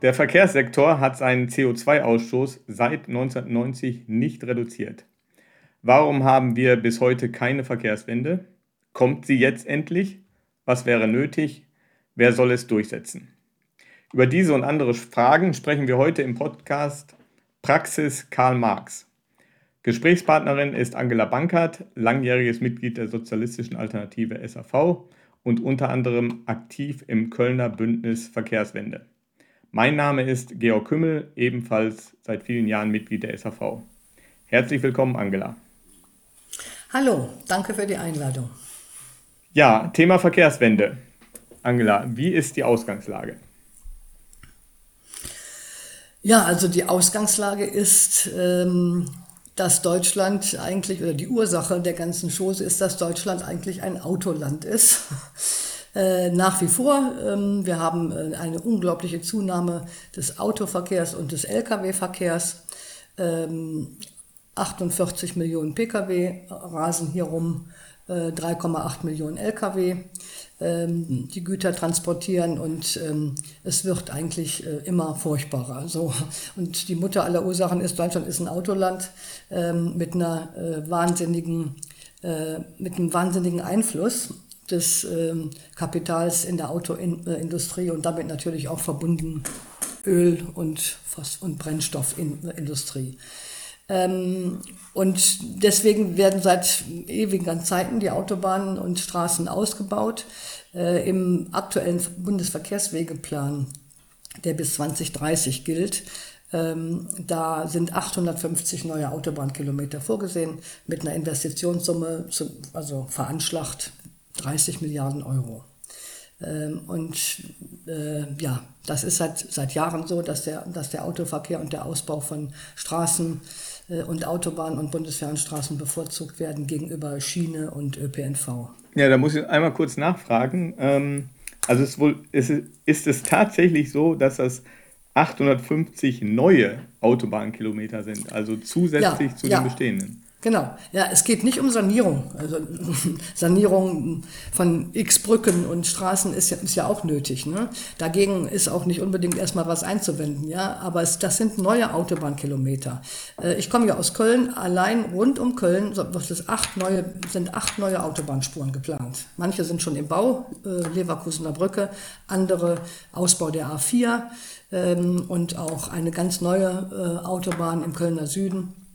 Der Verkehrssektor hat seinen CO2-Ausstoß seit 1990 nicht reduziert. Warum haben wir bis heute keine Verkehrswende? Kommt sie jetzt endlich? Was wäre nötig? Wer soll es durchsetzen? Über diese und andere Fragen sprechen wir heute im Podcast Praxis Karl Marx. Gesprächspartnerin ist Angela Bankert, langjähriges Mitglied der Sozialistischen Alternative SAV und unter anderem aktiv im Kölner Bündnis Verkehrswende. Mein Name ist Georg Kümmel, ebenfalls seit vielen Jahren Mitglied der SAV. Herzlich willkommen, Angela. Hallo, danke für die Einladung. Ja, Thema Verkehrswende. Angela, wie ist die Ausgangslage? Ja, also die Ausgangslage ist, ähm, dass Deutschland eigentlich, oder die Ursache der ganzen Chose ist, dass Deutschland eigentlich ein Autoland ist. Äh, nach wie vor. Ähm, wir haben äh, eine unglaubliche Zunahme des Autoverkehrs und des Lkw-Verkehrs. 48 ähm, Millionen Pkw rasen hier rum, 3,8 äh, Millionen Lkw, ähm, die Güter transportieren und es wird eigentlich immer furchtbarer. So. Und die Mutter aller Ursachen ist, Deutschland ist ein Autoland mit einer wahnsinnigen, mit einem wahnsinnigen Einfluss des ähm, Kapitals in der Autoindustrie und damit natürlich auch verbunden Öl und, und Brennstoffindustrie. Ähm, und deswegen werden seit ewigen Zeiten die Autobahnen und Straßen ausgebaut. Äh, Im aktuellen Bundesverkehrswegeplan, der bis 2030 gilt, ähm, da sind 850 neue Autobahnkilometer vorgesehen mit einer Investitionssumme, zu, also veranschlagt 30 Milliarden Euro. Ähm, und äh, ja, das ist seit, seit Jahren so, dass der, dass der Autoverkehr und der Ausbau von Straßen äh, und Autobahnen und Bundesfernstraßen bevorzugt werden gegenüber Schiene und ÖPNV. Ja, da muss ich einmal kurz nachfragen. Ähm, also ist, wohl, ist, ist es tatsächlich so, dass das 850 neue Autobahnkilometer sind, also zusätzlich ja, zu ja. den bestehenden? Genau. Ja, es geht nicht um Sanierung. Also Sanierung von x Brücken und Straßen ist ja, ist ja auch nötig. Ne? Dagegen ist auch nicht unbedingt erstmal was einzuwenden. Ja, aber es, das sind neue Autobahnkilometer. Äh, ich komme ja aus Köln. Allein rund um Köln sind acht neue, sind acht neue Autobahnspuren geplant. Manche sind schon im Bau, äh, Leverkusener Brücke, andere Ausbau der A4 ähm, und auch eine ganz neue äh, Autobahn im Kölner Süden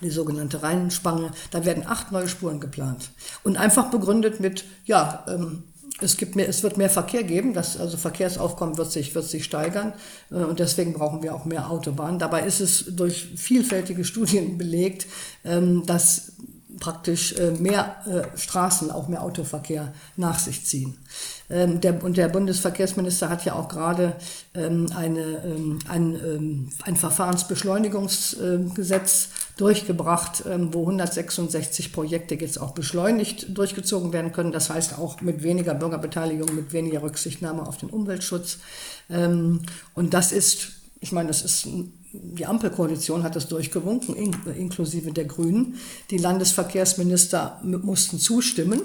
die sogenannte Rheinspange. Da werden acht neue Spuren geplant. Und einfach begründet mit, ja, ähm, es, gibt mehr, es wird mehr Verkehr geben, das, also Verkehrsaufkommen wird sich, wird sich steigern äh, und deswegen brauchen wir auch mehr Autobahnen. Dabei ist es durch vielfältige Studien belegt, ähm, dass praktisch äh, mehr äh, Straßen, auch mehr Autoverkehr nach sich ziehen. Ähm, der, und der Bundesverkehrsminister hat ja auch gerade ähm, ähm, ein, ähm, ein Verfahrensbeschleunigungsgesetz durchgebracht, ähm, wo 166 Projekte jetzt auch beschleunigt durchgezogen werden können. Das heißt auch mit weniger Bürgerbeteiligung, mit weniger Rücksichtnahme auf den Umweltschutz. Ähm, und das ist, ich meine, das ist die Ampelkoalition hat das durchgewunken, inklusive der Grünen. Die Landesverkehrsminister mussten zustimmen.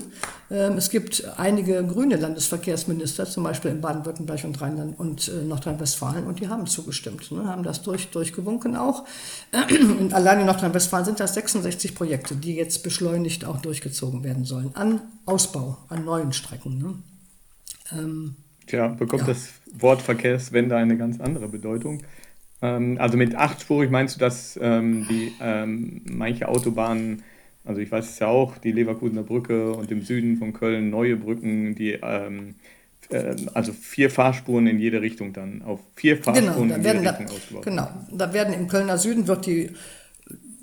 Ähm, es gibt einige grüne Landesverkehrsminister, zum Beispiel in Baden-Württemberg und Rheinland und äh, Nordrhein-Westfalen, und die haben zugestimmt, ne, haben das durch, durchgewunken auch. Und allein in Nordrhein-Westfalen sind das 66 Projekte, die jetzt beschleunigt auch durchgezogen werden sollen. An Ausbau, an neuen Strecken. Ne? Ähm, Tja, bekommt ja. das Wort Verkehrswende eine ganz andere Bedeutung. Ähm, also mit achtspurig meinst du, dass ähm, die ähm, manche Autobahnen, also ich weiß es ja auch, die Leverkusener Brücke und im Süden von Köln neue Brücken, die ähm, äh, also vier Fahrspuren in jede Richtung dann, auf vier genau, Fahrspuren genau, in jede Richtung da, ausgebaut. Genau, da werden im Kölner Süden wird die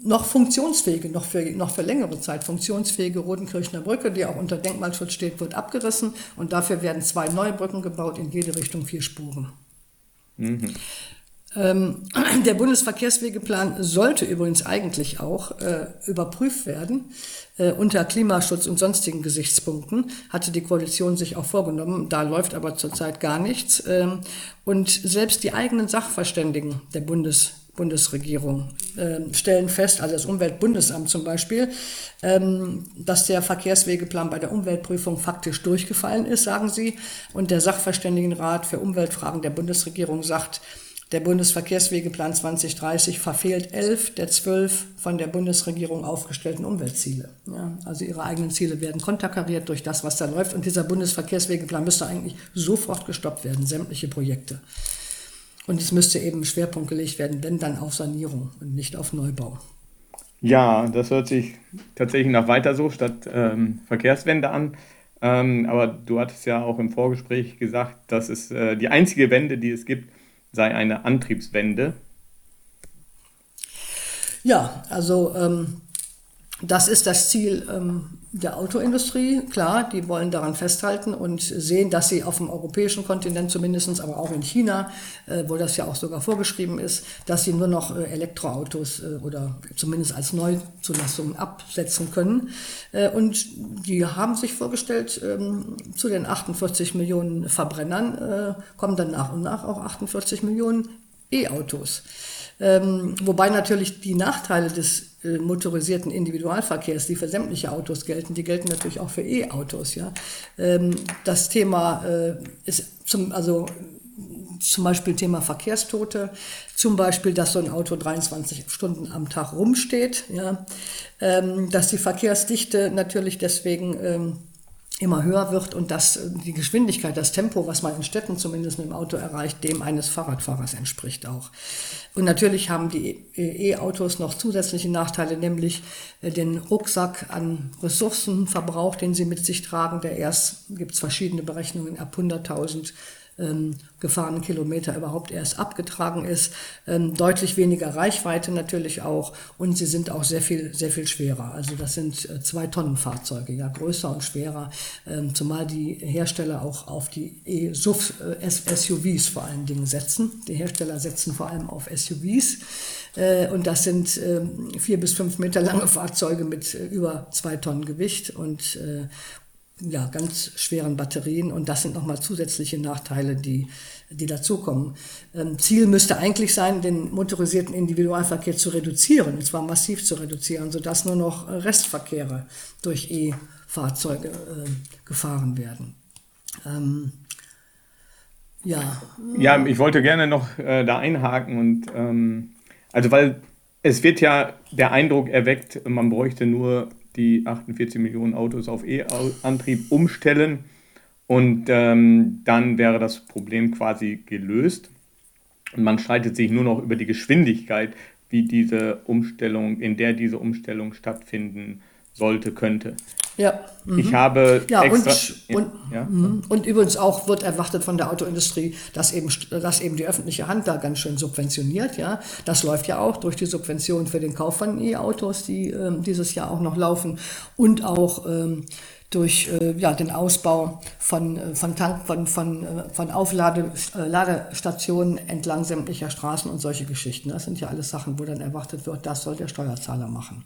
noch funktionsfähige, noch für, noch für längere Zeit funktionsfähige Rodenkirchner Brücke, die auch unter Denkmalschutz steht, wird abgerissen und dafür werden zwei neue Brücken gebaut, in jede Richtung vier Spuren. Mhm. Ähm, der Bundesverkehrswegeplan sollte übrigens eigentlich auch äh, überprüft werden äh, unter Klimaschutz und sonstigen Gesichtspunkten, hatte die Koalition sich auch vorgenommen. Da läuft aber zurzeit gar nichts. Ähm, und selbst die eigenen Sachverständigen der Bundes Bundesregierung äh, stellen fest, also das Umweltbundesamt zum Beispiel, ähm, dass der Verkehrswegeplan bei der Umweltprüfung faktisch durchgefallen ist, sagen sie. Und der Sachverständigenrat für Umweltfragen der Bundesregierung sagt, Der Bundesverkehrswegeplan 2030 verfehlt elf der zwölf von der Bundesregierung aufgestellten Umweltziele. Ja, also ihre eigenen Ziele werden konterkariert durch das, was da läuft. Und dieser Bundesverkehrswegeplan müsste eigentlich sofort gestoppt werden, sämtliche Projekte. Und es müsste eben Schwerpunkt gelegt werden, wenn dann auf Sanierung und nicht auf Neubau. Ja, das hört sich tatsächlich nach weiter so statt ähm, Verkehrswende an. Ähm, aber du hattest ja auch im Vorgespräch gesagt, dass es äh, die einzige Wende, die es gibt, sei eine Antriebswende. Ja, also ähm, das ist das Ziel ähm, der Autoindustrie, klar, die wollen daran festhalten und sehen, dass sie auf dem europäischen Kontinent zumindestens, aber auch in China, äh, wo das ja auch sogar vorgeschrieben ist, dass sie nur noch äh, Elektroautos äh, oder zumindest als Neuzulassungen absetzen können. Äh, und die haben sich vorgestellt, ähm, zu den 48 Millionen Verbrennern äh, kommen dann nach und nach auch 48 Millionen E-Autos. Ähm, wobei natürlich die Nachteile des äh, motorisierten Individualverkehrs, die für sämtliche Autos gelten, die gelten natürlich auch für E-Autos. Ja? Ähm, das Thema äh, ist zum, also zum Beispiel Thema Verkehrstote, zum Beispiel, dass so ein Auto 23 Stunden am Tag rumsteht, ja? Ähm, dass die Verkehrsdichte natürlich deswegen ähm, immer höher wird und dass äh, die Geschwindigkeit, das Tempo, was man in Städten zumindest mit dem Auto erreicht, dem eines Fahrradfahrers entspricht auch. Und natürlich haben die E-Autos noch zusätzliche Nachteile, nämlich äh, den Rucksack an Ressourcenverbrauch, den sie mit sich tragen. Der erst gibt es verschiedene Berechnungen ab 100.000 ähm, gefahrenen Kilometer überhaupt erst abgetragen ist. Ähm, deutlich weniger Reichweite natürlich auch und sie sind auch sehr viel, sehr viel schwerer. Also das sind äh, zwei Tonnen Fahrzeuge, ja, größer und schwerer, ähm, zumal die Hersteller auch auf die E-SUV, äh, SUVs vor allen Dingen setzen. Die Hersteller setzen vor allem auf SUVs äh, und das sind äh, vier bis fünf Meter lange Fahrzeuge mit äh, über zwei Tonnen Gewicht und ja, ganz schweren Batterien und das sind nochmal zusätzliche Nachteile, die, die dazukommen. Ähm, Ziel müsste eigentlich sein, den motorisierten Individualverkehr zu reduzieren, und zwar massiv zu reduzieren, sodass nur noch Restverkehre durch E-Fahrzeuge äh, gefahren werden. Ähm, ja. Ja, ich wollte gerne noch äh, da einhaken und ähm, also weil es wird ja der Eindruck erweckt, man bräuchte nur die 48 Millionen Autos auf E-Antrieb umstellen und ähm, dann wäre das Problem quasi gelöst. Und man streitet sich nur noch über die Geschwindigkeit, wie diese Umstellung, in der diese Umstellung stattfinden sollte, könnte. Ja. Mhm. Ich habe ja, extra, und, und, ja. Mhm. und übrigens auch wird erwartet von der Autoindustrie, dass eben, dass eben die öffentliche Hand da ganz schön subventioniert. Ja, das läuft ja auch durch die Subvention für den Kauf von E-Autos, die ähm, dieses Jahr auch noch laufen und auch ähm, durch äh, ja, den Ausbau von, äh, von, Tank, von, von, äh, von Aufladestationen äh, entlang sämtlicher Straßen und solche Geschichten. Das sind ja alles Sachen, wo dann erwartet wird, das soll der Steuerzahler machen.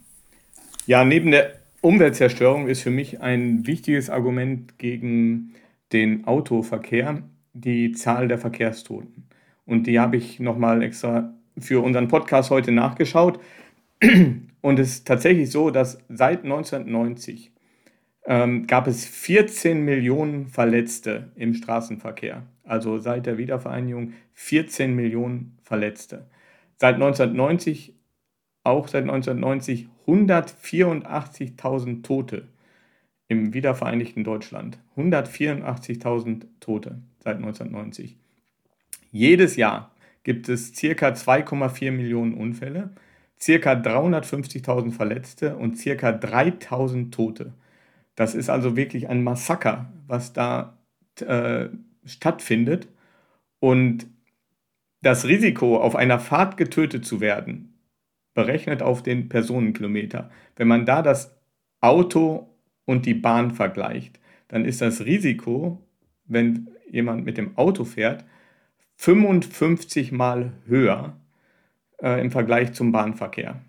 Ja, neben der Umweltzerstörung ist für mich ein wichtiges Argument gegen den Autoverkehr die Zahl der Verkehrstoten. Und die habe ich nochmal extra für unseren Podcast heute nachgeschaut. Und es ist tatsächlich so, dass seit 1990 ähm, gab es 14 Millionen Verletzte im Straßenverkehr. Also seit der Wiedervereinigung 14 Millionen Verletzte. Seit 1990 auch seit 1990 184.000 Tote im wiedervereinigten Deutschland. 184.000 Tote seit 1990. Jedes Jahr gibt es circa 2,4 Millionen Unfälle, circa 350.000 Verletzte und circa 3.000 Tote. Das ist also wirklich ein Massaker, was da äh, stattfindet. Und das Risiko, auf einer Fahrt getötet zu werden, berechnet auf den Personenkilometer. Wenn man da das Auto und die Bahn vergleicht, dann ist das Risiko, wenn jemand mit dem Auto fährt, 55 mal höher äh, im Vergleich zum Bahnverkehr.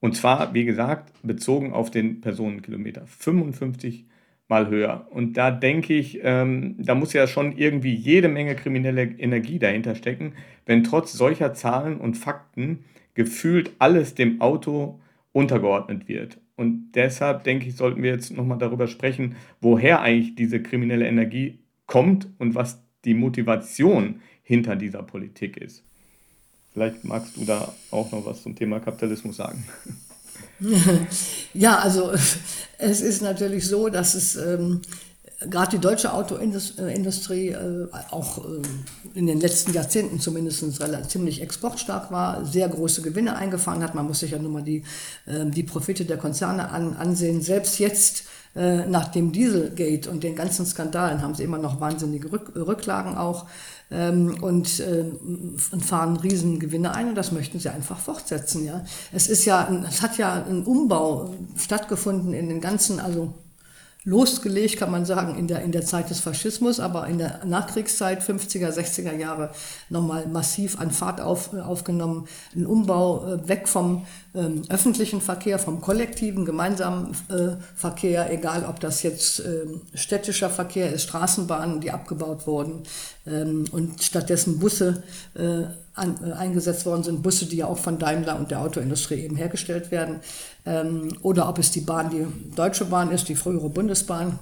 Und zwar, wie gesagt, bezogen auf den Personenkilometer. 55 mal höher. Und da denke ich, ähm, da muss ja schon irgendwie jede Menge kriminelle Energie dahinter stecken, wenn trotz solcher Zahlen und Fakten gefühlt alles dem Auto untergeordnet wird. Und deshalb denke ich, sollten wir jetzt nochmal darüber sprechen, woher eigentlich diese kriminelle Energie kommt und was die Motivation hinter dieser Politik ist. Vielleicht magst du da auch noch was zum Thema Kapitalismus sagen. Ja, also es ist natürlich so, dass es ähm, gerade die deutsche Autoindustrie äh, auch äh, in den letzten Jahrzehnten zumindest ziemlich exportstark war, sehr große Gewinne eingefahren hat. Man muss sich ja nur mal die, äh, die Profite der Konzerne an, ansehen. Selbst jetzt äh, nach dem Dieselgate und den ganzen Skandalen haben sie immer noch wahnsinnige Rück Rücklagen auch ähm, und, äh, und fahren Riesengewinne ein und das möchten sie einfach fortsetzen. Ja. Es ist ja, es hat ja ein Umbau stattgefunden in den ganzen, also losgelegt, kann man sagen, in der, in der Zeit des Faschismus, aber in der Nachkriegszeit, 50er, 60er Jahre, nochmal massiv an Fahrt auf, aufgenommen. Ein Umbau äh, weg vom ähm, öffentlichen Verkehr, vom kollektiven, gemeinsamen äh, Verkehr, egal ob das jetzt äh, städtischer Verkehr ist, Straßenbahnen, die abgebaut wurden ähm, und stattdessen Busse äh, an, äh, eingesetzt worden sind, Busse, die ja auch von Daimler und der Autoindustrie eben hergestellt werden, ähm, oder ob es die Bahn, die Deutsche Bahn ist, die frühere Bundesbahn,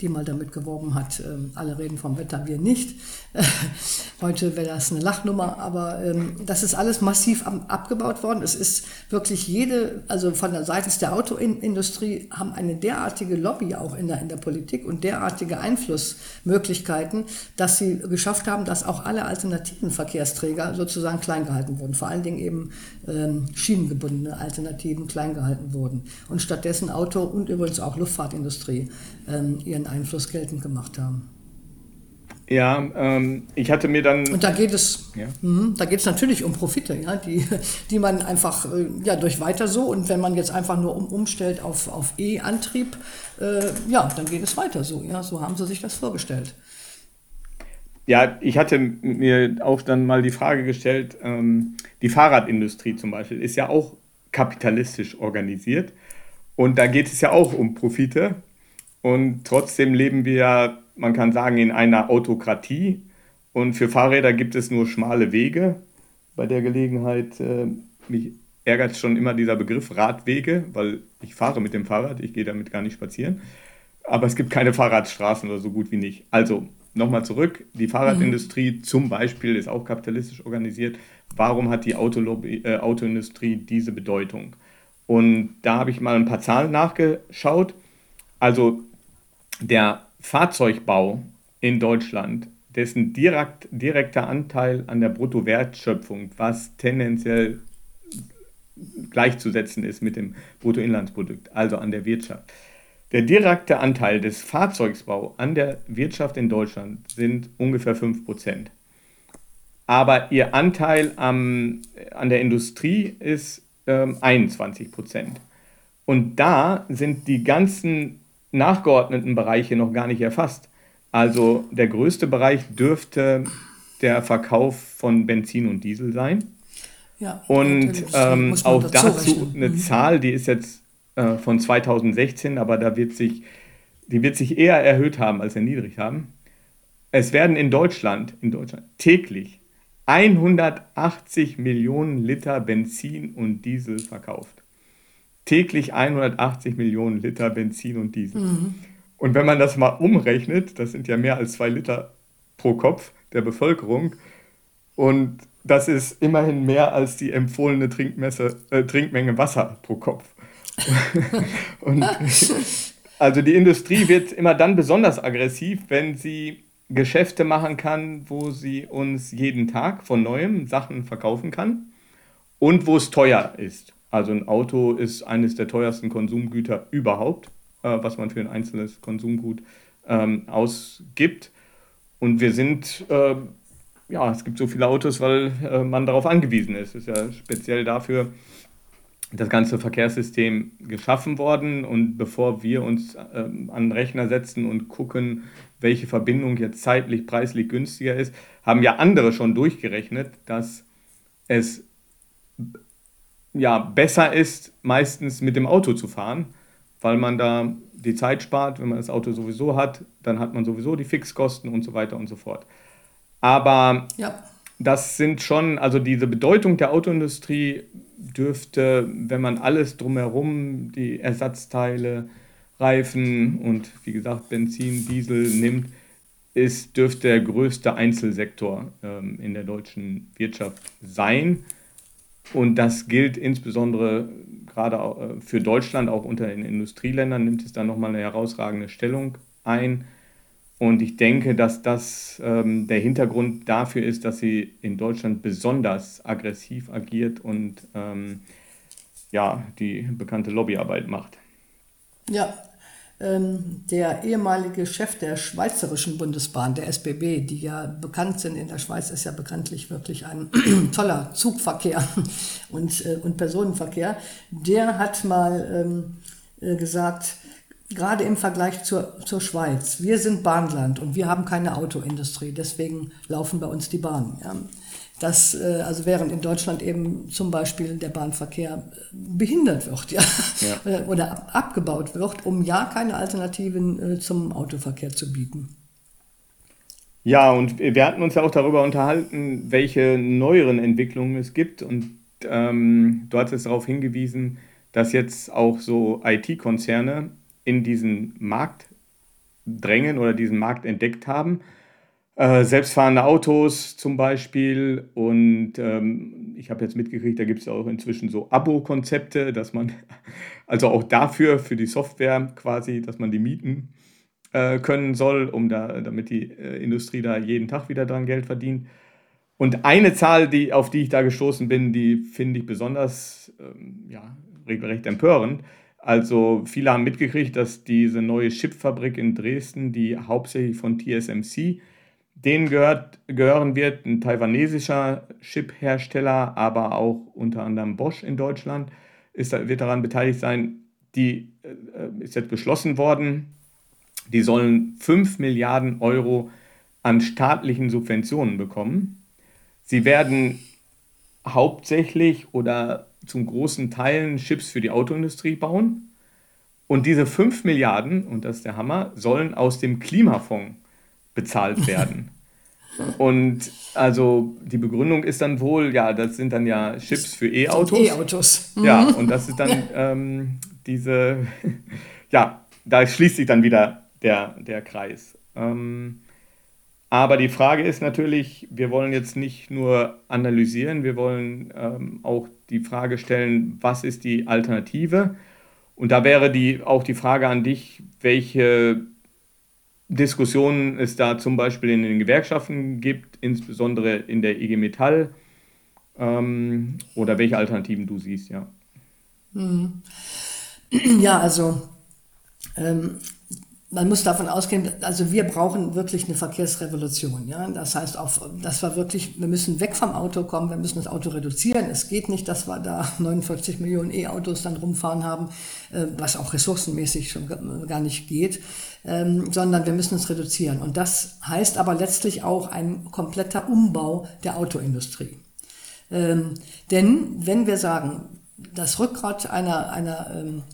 die mal damit geworben hat, ähm, alle reden vom Wetter, wir nicht. Heute wäre das eine Lachnummer, aber ähm, das ist alles massiv abgebaut worden. Es ist wirklich jede, also von der Seite der Autoindustrie haben eine derartige Lobby auch in der, in der Politik und derartige Einflussmöglichkeiten, dass sie geschafft haben, dass auch alle alternativen Verkehrsträger sozusagen klein gehalten wurden. Vor allen Dingen eben ähm, schienengebundene Alternativen klein gehalten wurden. Und stattdessen Auto und übrigens auch Luftfahrtindustrie ähm, ihren Einfluss geltend gemacht haben. Ja, ähm, ich hatte mir dann. Und da geht es, ja. mh, da geht es natürlich um Profite, ja, die, die man einfach äh, ja, durch weiter so und wenn man jetzt einfach nur um, umstellt auf, auf E-Antrieb, äh, ja, dann geht es weiter so. Ja, so haben sie sich das vorgestellt. Ja, ich hatte mir auch dann mal die Frage gestellt, ähm, die Fahrradindustrie zum Beispiel ist ja auch kapitalistisch organisiert und da geht es ja auch um Profite und trotzdem leben wir ja man kann sagen, in einer Autokratie. Und für Fahrräder gibt es nur schmale Wege. Bei der Gelegenheit, äh, mich ärgert schon immer dieser Begriff Radwege, weil ich fahre mit dem Fahrrad, ich gehe damit gar nicht spazieren. Aber es gibt keine Fahrradstraßen oder so gut wie nicht. Also nochmal zurück, die Fahrradindustrie mhm. zum Beispiel ist auch kapitalistisch organisiert. Warum hat die Autolobby, äh, Autoindustrie diese Bedeutung? Und da habe ich mal ein paar Zahlen nachgeschaut. Also der Fahrzeugbau in Deutschland, dessen direkt, direkter Anteil an der Bruttowertschöpfung, was tendenziell gleichzusetzen ist mit dem Bruttoinlandsprodukt, also an der Wirtschaft. Der direkte Anteil des Fahrzeugsbau an der Wirtschaft in Deutschland sind ungefähr 5%. Aber ihr Anteil am, an der Industrie ist ähm, 21% Und da sind die ganzen nachgeordneten Bereiche noch gar nicht erfasst. Also der größte Bereich dürfte der Verkauf von Benzin und Diesel sein. Ja, und ähm, auch dazu eine mhm. Zahl, die ist jetzt äh, von 2016, aber da wird sich, die wird sich eher erhöht haben als erniedrigt haben. Es werden in Deutschland, in Deutschland täglich 180 Millionen Liter Benzin und Diesel verkauft täglich 180 Millionen Liter Benzin und Diesel. Mhm. Und wenn man das mal umrechnet, das sind ja mehr als zwei Liter pro Kopf der Bevölkerung. Und das ist immerhin mehr als die empfohlene Trinkmesse, äh, Trinkmenge Wasser pro Kopf. und also die Industrie wird immer dann besonders aggressiv, wenn sie Geschäfte machen kann, wo sie uns jeden Tag von neuem Sachen verkaufen kann und wo es teuer ist. Also ein Auto ist eines der teuersten Konsumgüter überhaupt, äh, was man für ein einzelnes Konsumgut ähm, ausgibt. Und wir sind, äh, ja, es gibt so viele Autos, weil äh, man darauf angewiesen ist. Es ist ja speziell dafür das ganze Verkehrssystem geschaffen worden. Und bevor wir uns ähm, an den Rechner setzen und gucken, welche Verbindung jetzt zeitlich, preislich günstiger ist, haben ja andere schon durchgerechnet, dass es ja, besser ist, meistens mit dem Auto zu fahren, weil man da die Zeit spart. Wenn man das Auto sowieso hat, dann hat man sowieso die Fixkosten und so weiter und so fort. Aber ja. das sind schon, also diese Bedeutung der Autoindustrie dürfte, wenn man alles drumherum, die Ersatzteile, Reifen und wie gesagt Benzin, Diesel nimmt, ist, dürfte der größte Einzelsektor ähm, in der deutschen Wirtschaft sein. Und das gilt insbesondere gerade äh, für Deutschland, auch unter den Industrieländern nimmt es dann nochmal eine herausragende Stellung ein. Und ich denke, dass das ähm, der Hintergrund dafür ist, dass sie in Deutschland besonders aggressiv agiert und ähm, ja, die bekannte Lobbyarbeit macht. Ja, der ehemalige Chef der Schweizerischen Bundesbahn, der SBB, die ja bekannt sind in der Schweiz, ist ja bekanntlich wirklich ein toller Zugverkehr und, äh, und Personenverkehr, der hat mal ähm, äh, gesagt, gerade im Vergleich zur, zur Schweiz, wir sind Bahnland und wir haben keine Autoindustrie, deswegen laufen bei uns die Bahnen. Ja. Das, äh, also während in Deutschland eben zum Beispiel der Bahnverkehr behindert wird ja, ja. oder abgebaut wird, um ja keine Alternativen äh, zum Autoverkehr zu bieten. Ja, und wir hatten uns ja auch darüber unterhalten, welche neueren Entwicklungen es gibt. Und ähm, du hattest darauf hingewiesen, dass jetzt auch so IT-Konzerne in diesen Markt drängen oder diesen Markt entdeckt haben. Äh, selbstfahrende Autos zum Beispiel. Und ähm, ich habe jetzt mitgekriegt, da gibt es auch inzwischen so Abo-Konzepte, dass man, also auch dafür, für die Software quasi, dass man die mieten äh, können soll, um da, damit die äh, Industrie da jeden Tag wieder dran Geld verdient. Und eine Zahl, die, auf die ich da gestoßen bin, die finde ich besonders ähm, ja, regelrecht empörend. Also viele haben mitgekriegt, dass diese neue Chipfabrik in Dresden, die hauptsächlich von TSMC, denen gehört, gehören wird, ein taiwanesischer Chip-Hersteller, aber auch unter anderem Bosch in Deutschland ist, wird daran beteiligt sein. Die äh, ist jetzt beschlossen worden. Die sollen 5 Milliarden Euro an staatlichen Subventionen bekommen. Sie werden hauptsächlich oder zum großen Teilen Chips für die Autoindustrie bauen. Und diese 5 Milliarden, und das ist der Hammer, sollen aus dem Klimafonds bezahlt werden. Und also die Begründung ist dann wohl, ja, das sind dann ja Chips für E-Autos. E-Autos. Mhm. Ja, und das ist dann ähm, diese, ja, da schließt sich dann wieder der, der Kreis. Ähm, aber die Frage ist natürlich, wir wollen jetzt nicht nur analysieren, wir wollen ähm, auch die Frage stellen, was ist die Alternative? Und da wäre die, auch die Frage an dich, welche Diskussionen es da zum Beispiel in den Gewerkschaften gibt, insbesondere in der IG Metall, ähm, oder welche Alternativen du siehst, ja. Hm. Ja, also ähm, man muss davon ausgehen, also wir brauchen wirklich eine Verkehrsrevolution. Ja? Das heißt, auf, das war wirklich, wir müssen weg vom Auto kommen, wir müssen das Auto reduzieren. Es geht nicht, dass wir da 49 Millionen E-Autos dann rumfahren haben, äh, was auch ressourcenmäßig schon gar nicht geht, ähm, sondern wir müssen es reduzieren. Und das heißt aber letztlich auch ein kompletter Umbau der Autoindustrie. Ähm, denn wenn wir sagen, das Rückgrat einer, einer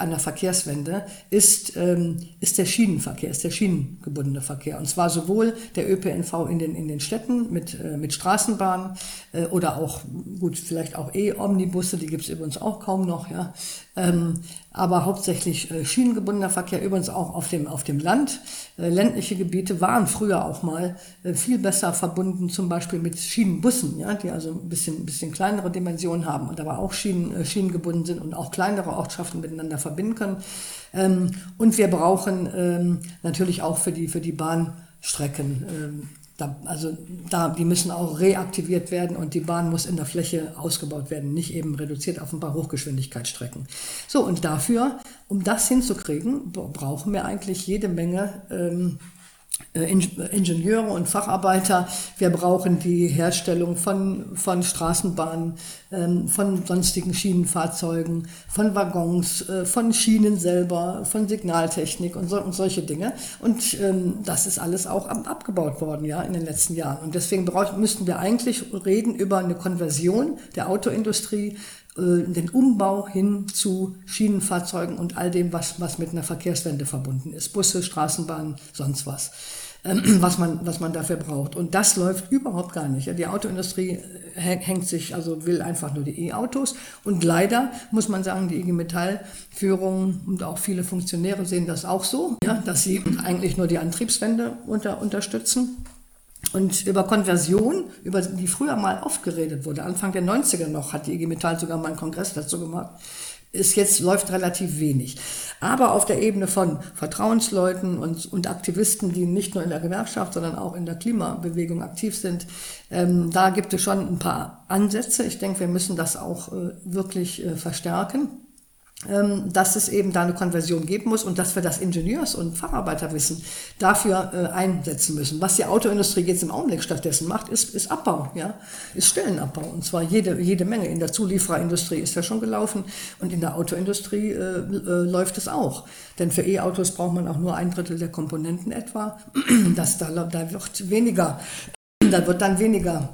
ähm, einer Verkehrswende ist, ähm, ist der Schienenverkehr, ist der schienengebundene Verkehr. Und zwar sowohl der ÖPNV in den, in den Städten mit, äh, mit Straßenbahnen äh, oder auch, gut, vielleicht auch E-Omnibusse, die gibt es übrigens auch kaum noch, ja. Ähm, aber hauptsächlich äh, schienengebundener Verkehr, übrigens auch auf dem, auf dem Land. Äh, ländliche Gebiete waren früher auch mal äh, viel besser verbunden, zum Beispiel mit Schienenbussen, ja, die also ein bisschen, bisschen kleinere Dimensionen haben und aber auch Schienen, schienengebunden sind und auch kleinere Ortschaften miteinander verbinden können. Ähm, und wir brauchen ähm, natürlich auch für die, für die Bahnstrecken ähm, da, also da, die müssen auch reaktiviert werden und die Bahn muss in der Fläche ausgebaut werden, nicht eben reduziert auf ein paar Hochgeschwindigkeitsstrecken. So, und dafür, um das hinzukriegen, brauchen wir eigentlich jede Menge ähm, äh, Ingenieure und Facharbeiter. Wir brauchen die Herstellung von, von Straßenbahnen, ähm, von sonstigen Schienenfahrzeugen, von Waggons, äh, von Schienen selber, von Signaltechnik und, so, und solche Dinge. Und ähm, das ist alles auch abgebaut worden ja, in den letzten Jahren. Und deswegen müssten wir eigentlich reden über eine Konversion der Autoindustrie äh, den Umbau hin zu Schienenfahrzeugen und all dem, was, was mit einer Verkehrswende verbunden ist. Busse, Straßenbahnen, sonst was. was man, was man dafür braucht. Und das läuft überhaupt gar nicht. Die Autoindustrie hängt sich, also will einfach nur die E-Autos. Und leider muss man sagen, die IG Metall-Führung und auch viele Funktionäre sehen das auch so, ja, dass sie eigentlich nur die Antriebswende unter, unterstützen. Und über Konversion, über die früher mal oft geredet wurde, Anfang der 90er noch, hat die IG Metall sogar mal einen Kongress dazu gemacht, ist jetzt läuft relativ wenig. Aber auf der Ebene von Vertrauensleuten und, und Aktivisten, die nicht nur in der Gewerkschaft, sondern auch in der Klimabewegung aktiv sind, ähm, da gibt es schon ein paar Ansätze. Ich denke, wir müssen das auch äh, wirklich äh, verstärken. Ähm, dass es eben da eine Konversion geben muss und dass wir das Ingenieurs- und Facharbeiterwissen dafür äh, einsetzen müssen. Was die Autoindustrie jetzt im Augenblick stattdessen macht, ist, ist Abbau, ja, ist Stellenabbau und zwar jede, jede Menge. In der Zuliefererindustrie ist ja schon gelaufen und in der Autoindustrie äh, äh, läuft es auch. Denn für E-Autos braucht man auch nur ein Drittel der Komponenten etwa. Das, da, da wird weniger, da wird dann weniger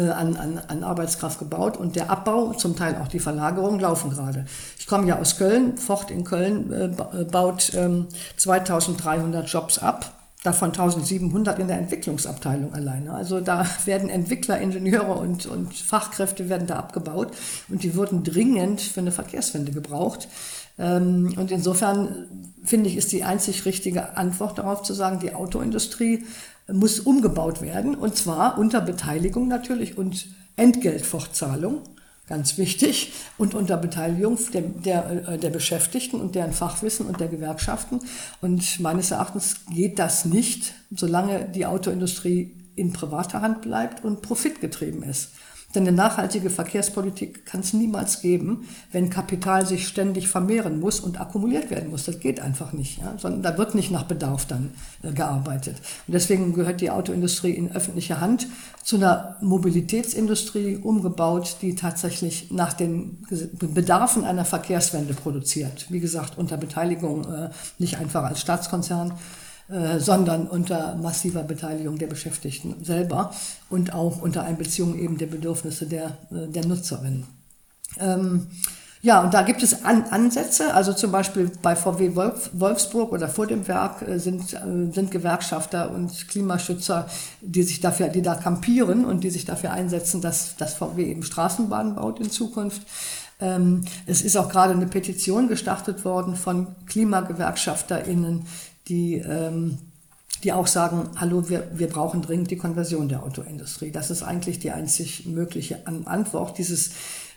an, an, an Arbeitskraft gebaut und der Abbau, zum Teil auch die Verlagerung, laufen gerade. Ich komme ja aus Köln, Ford in Köln äh, äh baut ähm, 2300 Jobs ab davon 1700 in der Entwicklungsabteilung alleine. Also da werden Entwickler, Ingenieure und, und Fachkräfte werden da abgebaut und die wurden dringend für eine Verkehrswende gebraucht. Ähm, und insofern finde ich, ist die einzig richtige Antwort darauf zu sagen, die Autoindustrie muss umgebaut werden und zwar unter Beteiligung natürlich und Entgeltfortzahlung, ganz wichtig, und unter Beteiligung der, der, äh, der Beschäftigten und deren Fachwissen und der Gewerkschaften. Und meines Erachtens geht das nicht, solange die Autoindustrie in privater Hand bleibt und profitgetrieben ist. Denn eine nachhaltige Verkehrspolitik kann es niemals geben, wenn Kapital sich ständig vermehren muss und akkumuliert werden muss. Das geht einfach nicht. Ja? Sondern da wird nicht nach Bedarf dann äh, gearbeitet. Und deswegen gehört die Autoindustrie in öffentliche Hand zu einer Mobilitätsindustrie umgebaut, die tatsächlich nach den Bedarfen einer Verkehrswende produziert. Wie gesagt, unter Beteiligung äh, nicht einfach als Staatskonzern sondern unter massiver Beteiligung der Beschäftigten selber und auch unter Einbeziehung eben der Bedürfnisse der, äh, der Nutzerinnen. Ähm, ja, und da gibt es An Ansätze, also zum Beispiel bei VW Wolf Wolfsburg oder vor dem Werk äh, sind, äh, sind Gewerkschafter und Klimaschützer, die sich dafür, die da kampieren und die sich dafür einsetzen, dass, dass VW eben Straßenbahnen baut in Zukunft. Ähm, es ist auch gerade eine Petition gestartet worden von KlimagewerkschafterInnen, die, ähm, die auch sagen, hallo, wir, wir brauchen dringend die Konversion der Autoindustrie. Das ist eigentlich die einzig mögliche An Antwort, dieses,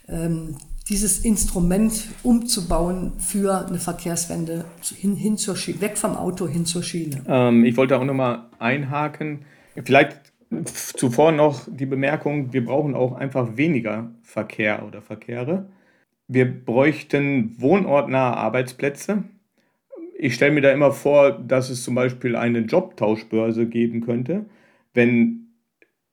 ähm, dieses Instrument umzubauen für eine Verkehrswende hin, hin zur Schiene, weg vom Auto hin zur Schiene. Ähm, ich wollte auch nochmal einhaken. Vielleicht zuvor noch die Bemerkung, wir brauchen auch einfach weniger Verkehr oder Verkehre. Wir bräuchten wohnortnahe Arbeitsplätze ich stelle mir da immer vor, dass es zum Beispiel eine Jobtauschbörse geben könnte, wenn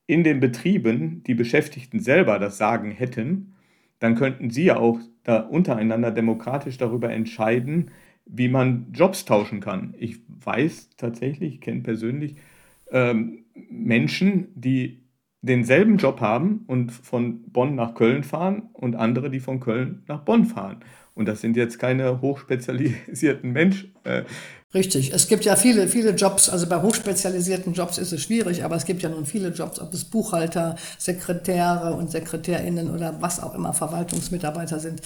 in den Betrieben die Beschäftigten selber das Sagen hätten, dann könnten sie ja auch da untereinander demokratisch darüber entscheiden, wie man Jobs tauschen kann. Ich weiß tatsächlich, ich kenne persönlich ähm, Menschen, die denselben Job haben und von Bonn nach Köln fahren und andere, die von Köln nach Bonn fahren. Und das sind jetzt keine hochspezialisierten Menschen. Äh. Richtig. Es gibt ja viele, viele Jobs. Also bei hochspezialisierten Jobs ist es schwierig, aber es gibt ja nun viele Jobs, ob es Buchhalter, Sekretäre und SekretärInnen oder was auch immer Verwaltungsmitarbeiter sind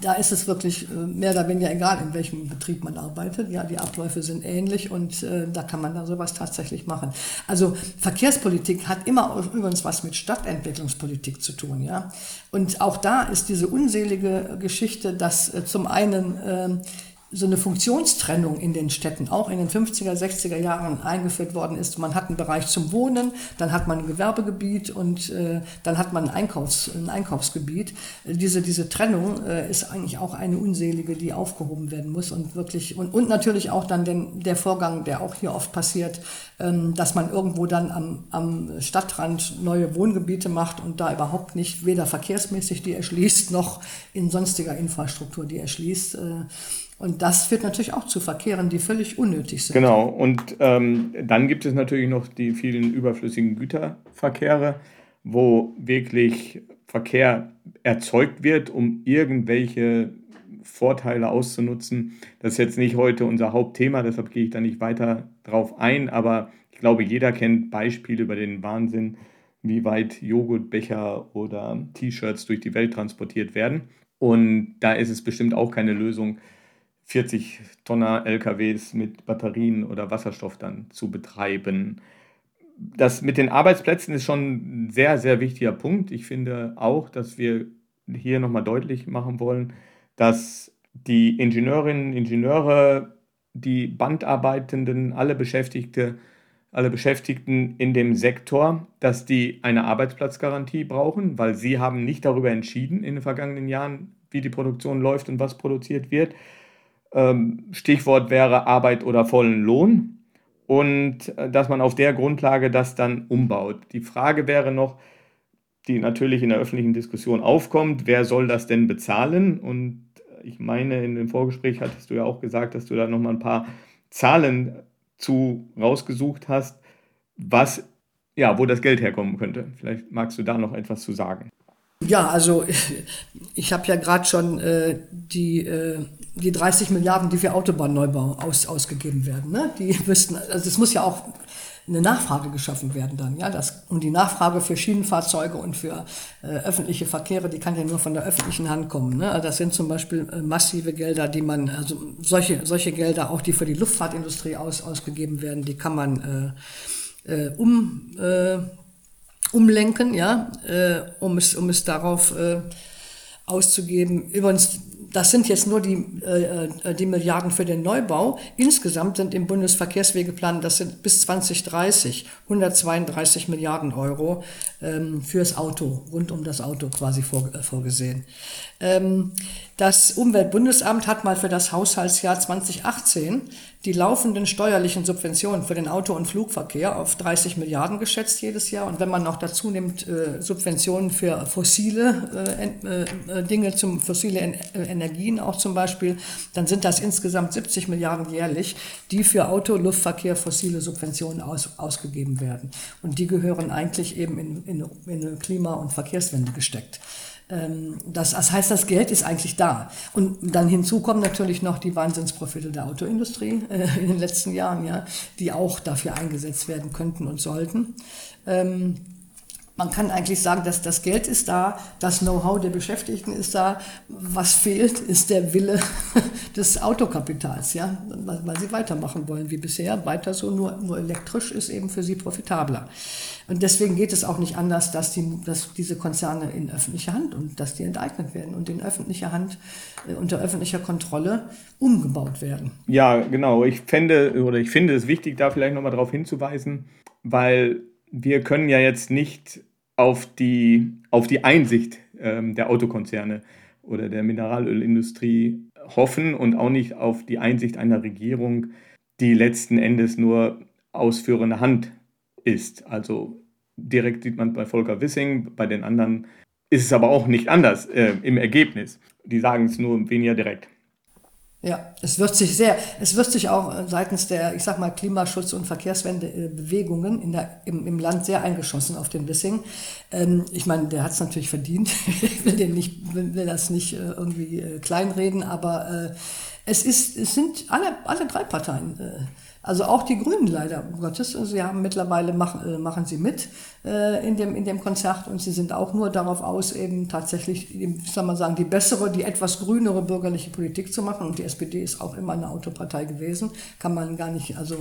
da ist es wirklich äh, mehr oder weniger egal, in welchem Betrieb man arbeitet. Ja, die Abläufe sind ähnlich und äh, da kann man dann sowas tatsächlich machen. Also Verkehrspolitik hat immer übrigens was mit Stadtentwicklungspolitik zu tun. Ja, und auch da ist diese unselige Geschichte, dass äh, zum einen äh, so eine Funktionstrennung in den Städten auch in den 50er, 60er Jahren eingeführt worden ist. Man hat einen Bereich zum Wohnen, dann hat man ein Gewerbegebiet und äh, dann hat man ein, Einkaufs-, ein Einkaufsgebiet. Diese, diese Trennung äh, ist eigentlich auch eine unselige, die aufgehoben werden muss und wirklich und, und natürlich auch dann den, der Vorgang, der auch hier oft passiert, ähm, dass man irgendwo dann am, am Stadtrand neue Wohngebiete macht und da überhaupt nicht weder verkehrsmäßig die erschließt noch in sonstiger Infrastruktur die erschließt. Äh, und das führt natürlich auch zu Verkehren, die völlig unnötig sind. Genau, und ähm, dann gibt es natürlich noch die vielen überflüssigen Güterverkehre, wo wirklich Verkehr erzeugt wird, um irgendwelche Vorteile auszunutzen. Das ist jetzt nicht heute unser Hauptthema, deshalb gehe ich da nicht weiter drauf ein, aber ich glaube, jeder kennt Beispiele über den Wahnsinn, wie weit Joghurtbecher oder T-Shirts durch die Welt transportiert werden. Und da ist es bestimmt auch keine Lösung, 40 Tonner LKWs mit Batterien oder Wasserstoff dann zu betreiben. Das mit den Arbeitsplätzen ist schon ein sehr, sehr wichtiger Punkt. Ich finde auch, dass wir hier nochmal deutlich machen wollen, dass die Ingenieurinnen, Ingenieure, die Bandarbeitenden, alle Beschäftigte, alle Beschäftigten in dem Sektor, dass die eine Arbeitsplatzgarantie brauchen, weil sie haben nicht darüber entschieden in den vergangenen Jahren, wie die Produktion läuft und was produziert wird. Ähm, Stichwort wäre Arbeit oder vollen Lohn und äh, dass man auf der Grundlage das dann umbaut. Die Frage wäre noch, die natürlich in der öffentlichen Diskussion aufkommt, wer soll das denn bezahlen? Und ich meine, in dem Vorgespräch hattest du ja auch gesagt, dass du da nochmal ein paar Zahlen zu rausgesucht hast, was, ja, wo das Geld herkommen könnte. Vielleicht magst du da noch etwas zu sagen. Ja, also ich habe ja gerade schon äh, die, äh, die 30 Milliarden, die für Autobahnneubau aus, ausgegeben werden. Ne? Die müssten, also es muss ja auch eine Nachfrage geschaffen werden dann. Ja, das, und die Nachfrage für Schienenfahrzeuge und für äh, öffentliche Verkehre, die kann ja nur von der öffentlichen Hand kommen. Ne? Das sind zum Beispiel äh, massive Gelder, die man, also solche, solche Gelder, auch die für die Luftfahrtindustrie aus, ausgegeben werden, die kann man äh, äh, um, äh, umlenken, ja, äh, um, es, um es darauf äh, auszugeben. Übrigens, das sind jetzt nur die, äh, äh, die Milliarden für den Neubau. Insgesamt sind im Bundesverkehrswegeplan, das sind bis 2030 132 Milliarden Euro ähm, fürs Auto, rund um das Auto quasi vor, äh, vorgesehen. Ähm, das Umweltbundesamt hat mal für das Haushaltsjahr 2018 die laufenden steuerlichen Subventionen für den Auto- und Flugverkehr auf 30 Milliarden geschätzt jedes Jahr. Und wenn man noch dazu nimmt äh, Subventionen für fossile äh, äh, Dinge, zum fossile en Energien auch zum Beispiel, dann sind das insgesamt 70 Milliarden jährlich, die für Auto, Luftverkehr, fossile Subventionen aus, ausgegeben werden. Und die gehören eigentlich eben in, in, in Klima- und Verkehrswende gesteckt. Ähm, das, das heißt, das Geld ist eigentlich da. Und dann hinzu kommen natürlich noch die Wahnsinnsprofite der Autoindustrie äh, in den letzten Jahren, ja, die auch dafür eingesetzt werden könnten und sollten. Ähm, man kann eigentlich sagen, dass das Geld ist da, das Know-how der Beschäftigten ist da. Was fehlt, ist der Wille des Autokapitals, ja, weil sie weitermachen wollen wie bisher. Weiter so, nur, nur elektrisch ist eben für sie profitabler. Und deswegen geht es auch nicht anders, dass, die, dass diese Konzerne in öffentlicher Hand und dass die enteignet werden und in öffentlicher Hand, äh, unter öffentlicher Kontrolle umgebaut werden. Ja, genau. Ich fände oder ich finde es wichtig, da vielleicht nochmal darauf hinzuweisen, weil wir können ja jetzt nicht auf die, auf die Einsicht ähm, der Autokonzerne oder der Mineralölindustrie hoffen und auch nicht auf die Einsicht einer Regierung, die letzten Endes nur ausführende Hand ist. Also direkt sieht man bei Volker Wissing, bei den anderen ist es aber auch nicht anders äh, im Ergebnis. Die sagen es nur weniger direkt. Ja, es wird sich sehr, es wird sich auch äh, seitens der, ich sag mal, Klimaschutz- und Verkehrswende-Bewegungen in der, im, im Land sehr eingeschossen auf den Wissing. Ähm, ich meine, der hat es natürlich verdient. ich will, den nicht, will, will das nicht äh, irgendwie äh, kleinreden, aber äh, es, ist, es sind alle, alle drei Parteien äh, also auch die Grünen leider, Gottes. Sie haben mittlerweile machen, äh, machen sie mit äh, in, dem, in dem Konzert und sie sind auch nur darauf aus, eben tatsächlich, ich soll mal sagen, die bessere, die etwas grünere bürgerliche Politik zu machen. Und die SPD ist auch immer eine Autopartei gewesen. Kann man gar nicht, also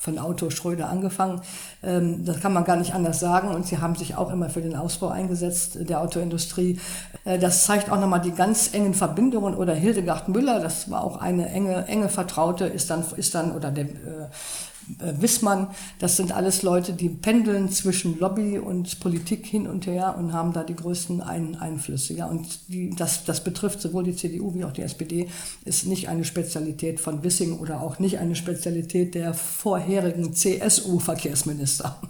von Auto Schröder angefangen. Ähm, das kann man gar nicht anders sagen. Und sie haben sich auch immer für den Ausbau eingesetzt der Autoindustrie. Äh, das zeigt auch nochmal die ganz engen Verbindungen. Oder Hildegard Müller, das war auch eine enge, enge Vertraute, ist dann, ist dann oder der äh, Wissmann, das sind alles Leute, die pendeln zwischen Lobby und Politik hin und her und haben da die größten Ein Einflüsse. Ja. Und die, das, das betrifft sowohl die CDU wie auch die SPD, ist nicht eine Spezialität von Wissing oder auch nicht eine Spezialität der vorherigen CSU-Verkehrsminister.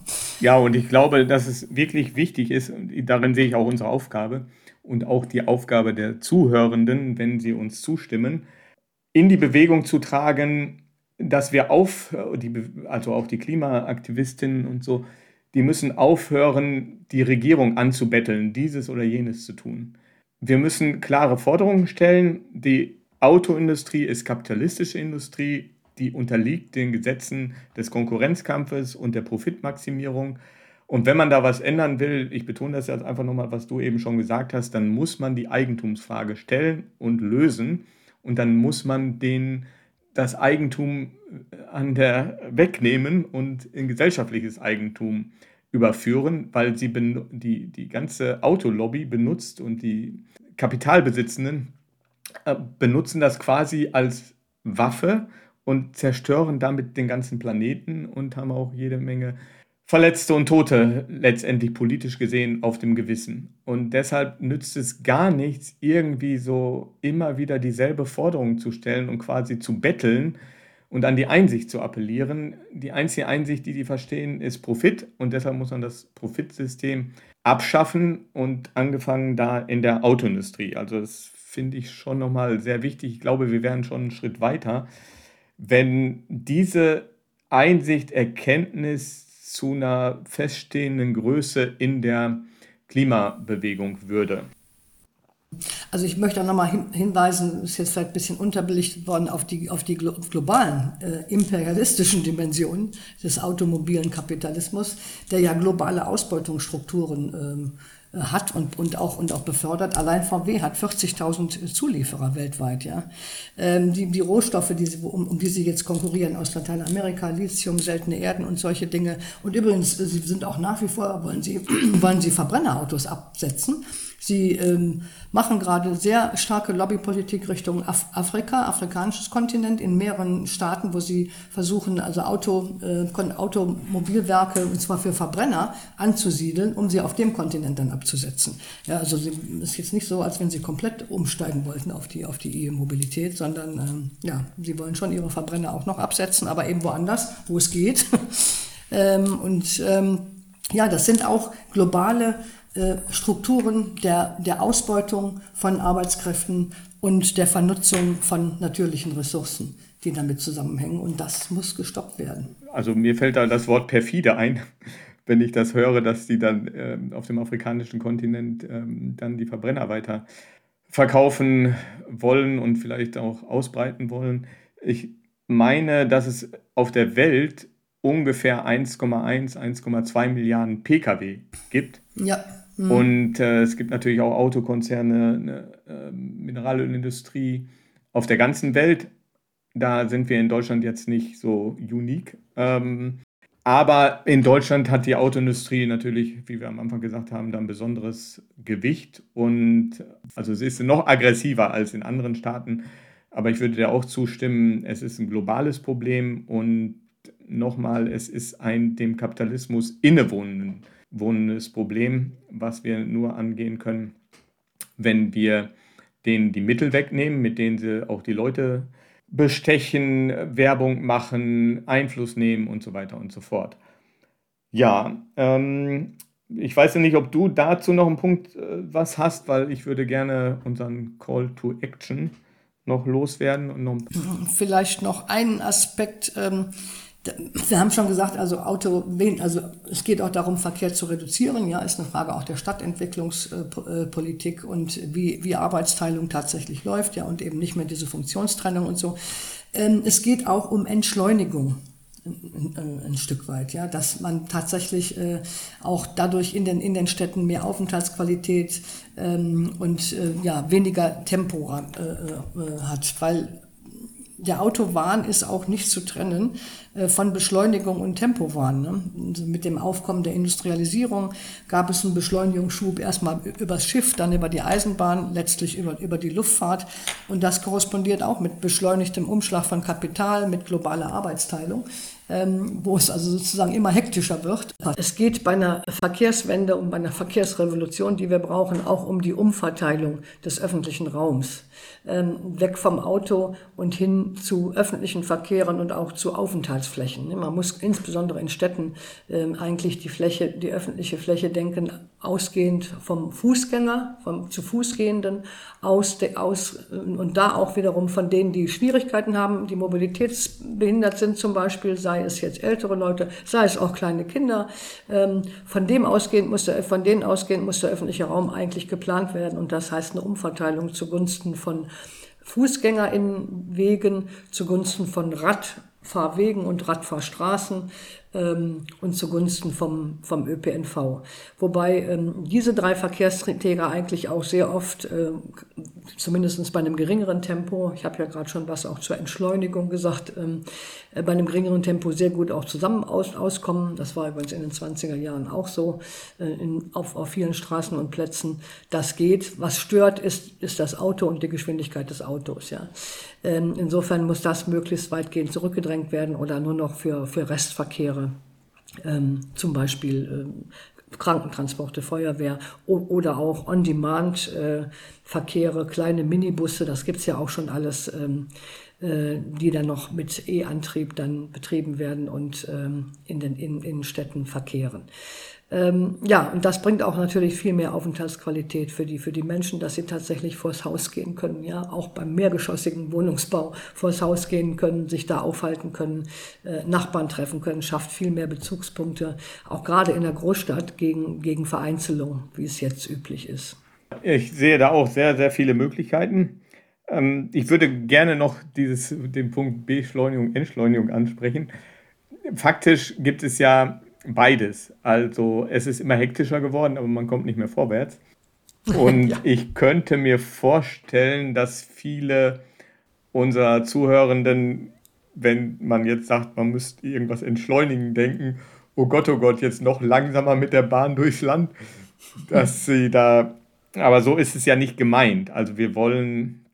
Ja, und ich glaube, dass es wirklich wichtig ist, und darin sehe ich auch unsere Aufgabe und auch die Aufgabe der Zuhörenden, wenn sie uns zustimmen, in die Bewegung zu tragen, dass wir auf, also auch die Klimaaktivistinnen und so, die müssen aufhören, die Regierung anzubetteln, dieses oder jenes zu tun. wir müssen klare Forderungen stellen. Die Autoindustrie ist kapitalistische Industrie, die unterliegt den Gesetzen des Konkurrenzkampfes und der Profitmaximierung. Und wenn man da was ändern will, ich betone das jetzt einfach nochmal, was du eben schon gesagt hast, dann muss man die Eigentumsfrage stellen und lösen. Und dann muss man den, das Eigentum an der wegnehmen und in gesellschaftliches Eigentum überführen, weil sie die, die ganze Autolobby benutzt und die Kapitalbesitzenden äh, benutzen das quasi als Waffe und zerstören damit den ganzen Planeten und haben auch jede Menge Verletzte und Tote letztendlich politisch gesehen auf dem Gewissen. Und deshalb nützt es gar nichts, irgendwie so immer wieder dieselbe Forderung zu stellen und quasi zu betteln und an die Einsicht zu appellieren. Die einzige Einsicht, die die verstehen, ist Profit und deshalb muss man das Profitsystem abschaffen und angefangen da in der Autoindustrie. Also das finde ich schon nochmal sehr wichtig. Ich glaube, wir wären schon einen Schritt weiter, wenn diese Einsicht, Erkenntnis zu einer feststehenden Größe in der Klimabewegung würde. Also ich möchte auch nochmal hin, hinweisen, ist jetzt vielleicht ein bisschen unterbelichtet worden, auf die, auf die globalen äh, imperialistischen Dimensionen des automobilen Kapitalismus, der ja globale Ausbeutungsstrukturen ähm, hat und, und, auch, und auch befördert. Allein VW hat 40.000 Zulieferer weltweit. Ja. Ähm, die, die Rohstoffe, die sie, um, um die sie jetzt konkurrieren aus Lateinamerika, Lithium, seltene Erden und solche Dinge. Und übrigens, sie sind auch nach wie vor, wollen sie, wollen sie Verbrennerautos absetzen. Sie ähm, machen gerade sehr starke Lobbypolitik Richtung Af Afrika, afrikanisches Kontinent, in mehreren Staaten, wo sie versuchen, also Auto, äh, Automobilwerke, und zwar für Verbrenner, anzusiedeln, um sie auf dem Kontinent dann abzusetzen. Ja, also es ist jetzt nicht so, als wenn sie komplett umsteigen wollten auf die, auf die E-Mobilität, sondern ähm, ja, sie wollen schon ihre Verbrenner auch noch absetzen, aber eben woanders, wo es geht. ähm, und ähm, ja, das sind auch globale Strukturen der, der Ausbeutung von Arbeitskräften und der Vernutzung von natürlichen Ressourcen, die damit zusammenhängen. Und das muss gestoppt werden. Also mir fällt da das Wort perfide ein, wenn ich das höre, dass die dann äh, auf dem afrikanischen Kontinent äh, dann die Verbrenner weiter verkaufen wollen und vielleicht auch ausbreiten wollen. Ich meine, dass es auf der Welt ungefähr 1,1, 1,2 Milliarden Pkw gibt. Ja. Mhm. Und äh, es gibt natürlich auch Autokonzerne, eine äh, Mineralölindustrie auf der ganzen Welt. Da sind wir in Deutschland jetzt nicht so unique. Ähm, aber in Deutschland hat die Autoindustrie natürlich, wie wir am Anfang gesagt haben, dann besonderes Gewicht und also es ist noch aggressiver als in anderen Staaten. Aber ich würde dir auch zustimmen, es ist ein globales Problem und nochmal, es ist ein dem Kapitalismus innewohnendes wohnendes Problem, was wir nur angehen können, wenn wir denen die Mittel wegnehmen, mit denen sie auch die Leute bestechen, Werbung machen, Einfluss nehmen und so weiter und so fort. Ja, ähm, ich weiß ja nicht, ob du dazu noch einen Punkt äh, was hast, weil ich würde gerne unseren Call to Action noch loswerden und noch vielleicht noch einen Aspekt. Ähm wir haben schon gesagt, also Auto, also es geht auch darum, Verkehr zu reduzieren. Ja, ist eine Frage auch der Stadtentwicklungspolitik und wie, wie Arbeitsteilung tatsächlich läuft. Ja, und eben nicht mehr diese Funktionstrennung und so. Ähm, es geht auch um Entschleunigung ein, Stück weit, ja, dass man tatsächlich äh, auch dadurch in den, in den Städten mehr Aufenthaltsqualität ähm, und äh, ja, weniger Tempo äh, äh hat, weil der Autowahn ist auch nicht zu trennen äh, von Beschleunigung und Tempowahn. Ne? Also mit dem Aufkommen der Industrialisierung gab es einen Beschleunigungsschub erstmal übers Schiff, dann über die Eisenbahn, letztlich über, über die Luftfahrt. Und das korrespondiert auch mit beschleunigtem Umschlag von Kapital, mit globaler Arbeitsteilung ähm, wo es also sozusagen immer hektischer wird. Es geht bei einer Verkehrswende und bei einer Verkehrsrevolution, die wir brauchen, auch um die Umverteilung des öffentlichen Raums. Ähm, weg vom Auto und hin zu öffentlichen Verkehren und auch zu Aufenthaltsflächen. Man muss insbesondere in Städten ähm, eigentlich die Fläche, die öffentliche Fläche denken ausgehend vom Fußgänger, vom zu Fußgehenden aus, aus und da auch wiederum von denen, die Schwierigkeiten haben, die mobilitätsbehindert sind zum Beispiel, sei es jetzt ältere Leute, sei es auch kleine Kinder. Ähm, von dem ausgehend muss der, von denen ausgehend muss der öffentliche Raum eigentlich geplant werden und das heißt eine Umverteilung zugunsten von Fußgängerinnenwegen, zugunsten von Radfahrwegen und Radfahrstraßen ähm, und zugunsten vom, vom ÖPNV. Wobei ähm, diese drei Verkehrsträger eigentlich auch sehr oft, äh, zumindest bei einem geringeren Tempo, ich habe ja gerade schon was auch zur Entschleunigung gesagt, ähm, äh, bei einem geringeren Tempo sehr gut auch zusammen aus, auskommen. Das war übrigens in den 20er Jahren auch so, äh, in, auf, auf vielen Straßen und Plätzen. Das geht. Was stört, ist, ist das Auto und die Geschwindigkeit des Autos. Ja. Ähm, insofern muss das möglichst weitgehend zurückgedrängt werden oder nur noch für, für Restverkehre, ähm, zum Beispiel ähm, Krankentransporte, Feuerwehr oder auch On-Demand-Verkehre, kleine Minibusse, das gibt's ja auch schon alles, ähm, äh, die dann noch mit E-Antrieb dann betrieben werden und ähm, in den in, Innenstädten verkehren. Ähm, ja, und das bringt auch natürlich viel mehr Aufenthaltsqualität für die, für die Menschen, dass sie tatsächlich vors Haus gehen können, ja, auch beim mehrgeschossigen Wohnungsbau vors Haus gehen können, sich da aufhalten können, äh, Nachbarn treffen können, schafft viel mehr Bezugspunkte, auch gerade in der Großstadt gegen, gegen Vereinzelung, wie es jetzt üblich ist. Ich sehe da auch sehr, sehr viele Möglichkeiten. Ähm, ich würde gerne noch dieses, den Punkt Beschleunigung, Entschleunigung ansprechen. Faktisch gibt es ja beides. Also es ist immer hektischer geworden, aber man kommt nicht mehr vorwärts. Und ja. ich könnte mir vorstellen, dass viele unserer Zuhörenden, wenn man jetzt sagt, man müsste irgendwas entschleunigen, denken, oh Gott, oh Gott, jetzt noch langsamer mit der Bahn durchs Land, dass sie da, aber so ist es ja nicht gemeint. Also wir wollen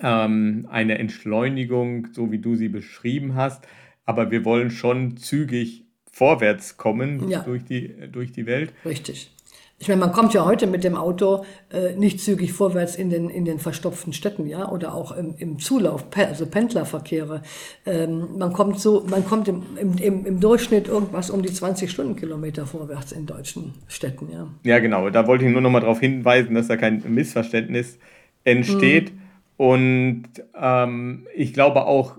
ähm, eine Entschleunigung, so wie du sie beschrieben hast, aber wir wollen schon zügig vorwärts kommen ja. durch, die, durch die Welt. Richtig. Ich meine, man kommt ja heute mit dem Auto äh, nicht zügig vorwärts in den, in den verstopften Städten, ja, oder auch im, im Zulauf, also Pendlerverkehre. Ähm, man kommt so, man kommt im, im, im Durchschnitt irgendwas um die 20 Stundenkilometer vorwärts in deutschen Städten, ja. Ja, genau. Da wollte ich nur noch mal darauf hinweisen, dass da kein Missverständnis entsteht. Mhm. Und ähm, ich glaube auch,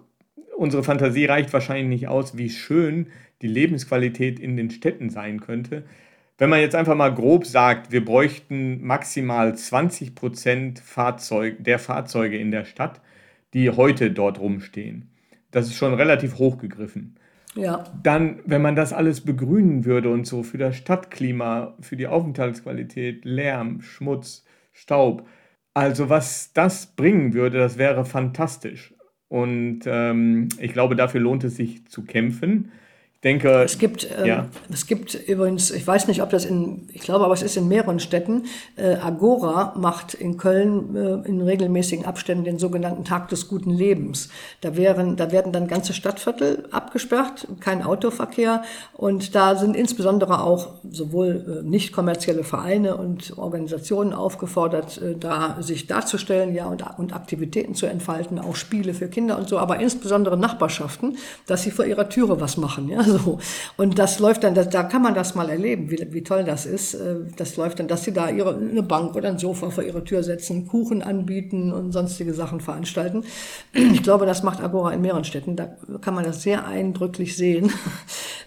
unsere Fantasie reicht wahrscheinlich nicht aus, wie schön die Lebensqualität in den Städten sein könnte. Wenn man jetzt einfach mal grob sagt, wir bräuchten maximal 20 Prozent Fahrzeug, der Fahrzeuge in der Stadt, die heute dort rumstehen. Das ist schon relativ hochgegriffen. Ja. Dann, wenn man das alles begrünen würde und so für das Stadtklima, für die Aufenthaltsqualität, Lärm, Schmutz, Staub, also was das bringen würde, das wäre fantastisch. Und ähm, ich glaube, dafür lohnt es sich zu kämpfen denke. Es gibt, ähm, ja. es gibt übrigens, ich weiß nicht, ob das in, ich glaube, aber es ist in mehreren Städten. Äh, Agora macht in Köln äh, in regelmäßigen Abständen den sogenannten Tag des guten Lebens. Da, wären, da werden dann ganze Stadtviertel abgesperrt, kein Autoverkehr. Und da sind insbesondere auch sowohl äh, nicht kommerzielle Vereine und Organisationen aufgefordert, äh, da sich darzustellen ja, und, und Aktivitäten zu entfalten, auch Spiele für Kinder und so, aber insbesondere Nachbarschaften, dass sie vor ihrer Türe was machen. Ja? So. Und das läuft dann, da kann man das mal erleben, wie, wie toll das ist. Äh, das läuft dann, dass sie da ihre, eine Bank oder ein Sofa vor ihre Tür setzen, Kuchen anbieten und sonstige Sachen veranstalten. Ich glaube, das macht Agora in mehreren Städten. Da kann man das sehr eindrücklich sehen.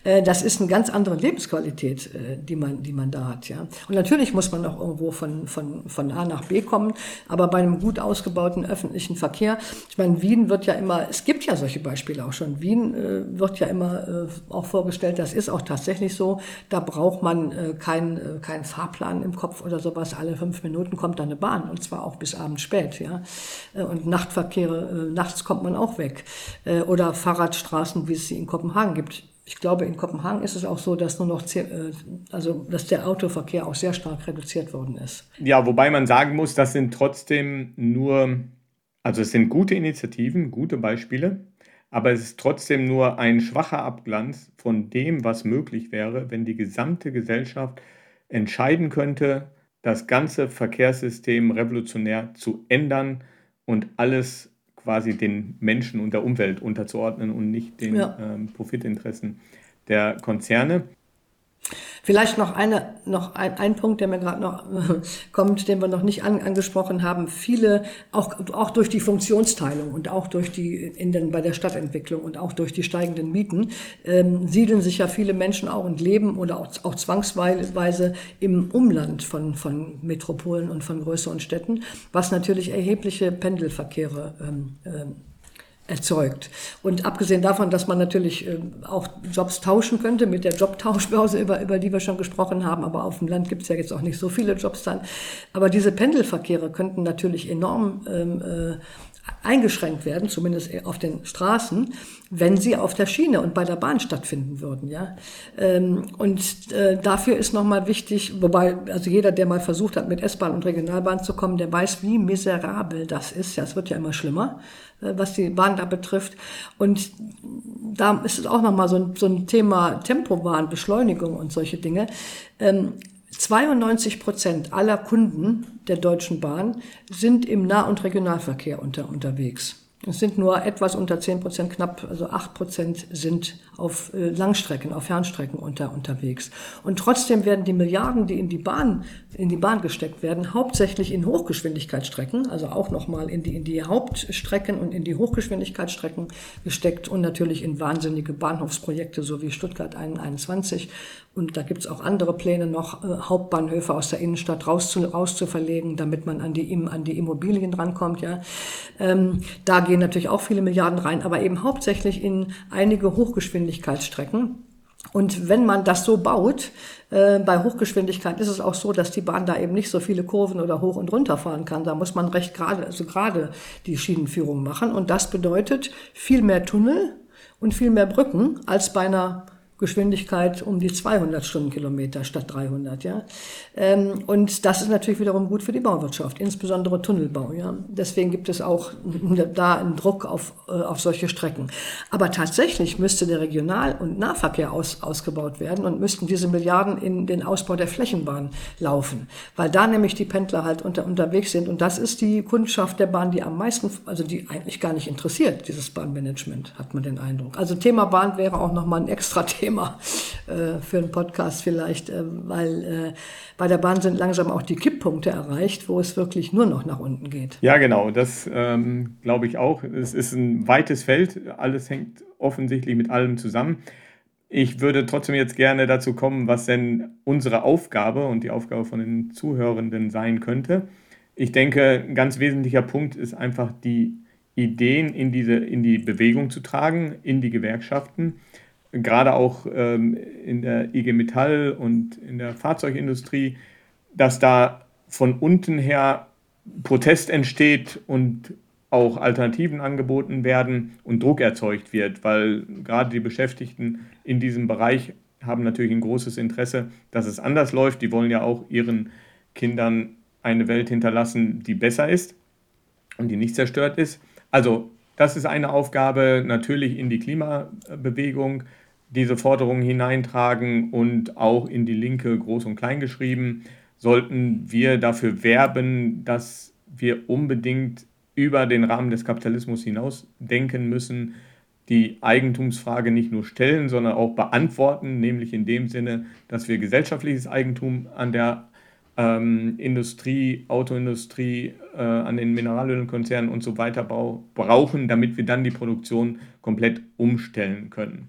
Äh, das ist eine ganz andere Lebensqualität, äh, die man, die man da hat, ja. Und natürlich muss man auch irgendwo von, von, von A nach B kommen, aber bei einem gut ausgebauten öffentlichen Verkehr, ich meine, Wien wird ja immer, es gibt ja solche Beispiele auch schon. Wien wird ja immer auch vorgestellt, das ist auch tatsächlich so. Da braucht man äh, keinen äh, keinen Fahrplan im Kopf oder sowas. Alle fünf Minuten kommt da eine Bahn und zwar auch bis abends spät. Ja? Äh, und Nachtverkehre, äh, nachts kommt man auch weg. Äh, oder Fahrradstraßen, wie es sie in Kopenhagen gibt. Ich glaube, in Kopenhagen ist es auch so, dass nur noch, äh, also dass der Autoverkehr auch sehr stark reduziert worden ist. Ja, wobei man sagen muss, das sind trotzdem nur, also es sind gute Initiativen, gute Beispiele aber es ist trotzdem nur ein schwacher Abglanz von dem, was möglich wäre, wenn die gesamte Gesellschaft entscheiden könnte, das ganze Verkehrssystem revolutionär zu ändern und alles quasi den Menschen und der Umwelt unterzuordnen und nicht den ja. ähm, Profitinteressen der Konzerne. Vielleicht noch eine, noch ein, ein Punkt, der mir gerade noch kommt, den wir noch nicht an, angesprochen haben. Viele, auch, auch durch die Funktionsteilung und auch durch die, in den, bei der Stadtentwicklung und auch durch die steigenden Mieten, ähm, siedeln sich ja viele Menschen auch und leben oder auch, auch zwangsweise im Umland von, von Metropolen und von größeren Städten, was natürlich erhebliche Pendelverkehre ähm, ähm, erzeugt. Und abgesehen davon, dass man natürlich äh, auch Jobs tauschen könnte mit der Jobtauschbörse, über, über die wir schon gesprochen haben, aber auf dem Land gibt es ja jetzt auch nicht so viele Jobs dann. Aber diese Pendelverkehre könnten natürlich enorm ähm, äh, eingeschränkt werden, zumindest auf den Straßen, wenn sie auf der Schiene und bei der Bahn stattfinden würden. Ja? Ähm, und äh, dafür ist nochmal wichtig, wobei also jeder, der mal versucht hat, mit S-Bahn und Regionalbahn zu kommen, der weiß, wie miserabel das ist. Ja, es wird ja immer schlimmer, äh, was die Bahn da betrifft. Und da ist es auch nochmal so ein, so ein Thema Tempobahn, Beschleunigung und solche Dinge. Ähm, 92 Prozent aller Kunden der Deutschen Bahn sind im Nah- und Regionalverkehr unter, unterwegs. Es sind nur etwas unter 10 Prozent, knapp, also 8 Prozent sind auf äh, Langstrecken, auf Fernstrecken unter, unterwegs. Und trotzdem werden die Milliarden, die in die Bahn, in die Bahn gesteckt werden, hauptsächlich in Hochgeschwindigkeitsstrecken, also auch nochmal in die, in die Hauptstrecken und in die Hochgeschwindigkeitsstrecken gesteckt und natürlich in wahnsinnige Bahnhofsprojekte, so wie Stuttgart 21. Und da gibt's auch andere Pläne noch, äh, Hauptbahnhöfe aus der Innenstadt raus zu, raus damit man an die, an die Immobilien drankommt. Ja. Ähm, da gehen natürlich auch viele Milliarden rein, aber eben hauptsächlich in einige Hochgeschwindigkeitsstrecken. Und wenn man das so baut, äh, bei Hochgeschwindigkeit ist es auch so, dass die Bahn da eben nicht so viele Kurven oder hoch und runter fahren kann. Da muss man recht gerade, also gerade die Schienenführung machen. Und das bedeutet viel mehr Tunnel und viel mehr Brücken als bei einer Geschwindigkeit um die 200 Stundenkilometer statt 300, ja. Ähm, und das ist natürlich wiederum gut für die Bauwirtschaft, insbesondere Tunnelbau, ja. Deswegen gibt es auch da einen Druck auf, äh, auf solche Strecken. Aber tatsächlich müsste der Regional- und Nahverkehr aus, ausgebaut werden und müssten diese Milliarden in den Ausbau der Flächenbahn laufen, weil da nämlich die Pendler halt unter, unterwegs sind. Und das ist die Kundschaft der Bahn, die am meisten, also die eigentlich gar nicht interessiert, dieses Bahnmanagement, hat man den Eindruck. Also Thema Bahn wäre auch nochmal ein extra Thema Thema äh, für einen Podcast vielleicht, äh, weil äh, bei der Bahn sind langsam auch die Kipppunkte erreicht, wo es wirklich nur noch nach unten geht. Ja, genau, das ähm, glaube ich auch. Es ist ein weites Feld, alles hängt offensichtlich mit allem zusammen. Ich würde trotzdem jetzt gerne dazu kommen, was denn unsere Aufgabe und die Aufgabe von den Zuhörenden sein könnte. Ich denke, ein ganz wesentlicher Punkt ist einfach die Ideen in, diese, in die Bewegung zu tragen, in die Gewerkschaften gerade auch ähm, in der IG Metall und in der Fahrzeugindustrie, dass da von unten her Protest entsteht und auch Alternativen angeboten werden und Druck erzeugt wird, weil gerade die Beschäftigten in diesem Bereich haben natürlich ein großes Interesse, dass es anders läuft. Die wollen ja auch ihren Kindern eine Welt hinterlassen, die besser ist und die nicht zerstört ist. Also das ist eine Aufgabe natürlich in die Klimabewegung, diese Forderungen hineintragen und auch in die Linke groß und klein geschrieben, sollten wir dafür werben, dass wir unbedingt über den Rahmen des Kapitalismus hinaus denken müssen, die Eigentumsfrage nicht nur stellen, sondern auch beantworten, nämlich in dem Sinne, dass wir gesellschaftliches Eigentum an der ähm, Industrie, Autoindustrie, äh, an den Mineralölkonzernen und so weiter brauchen, damit wir dann die Produktion komplett umstellen können.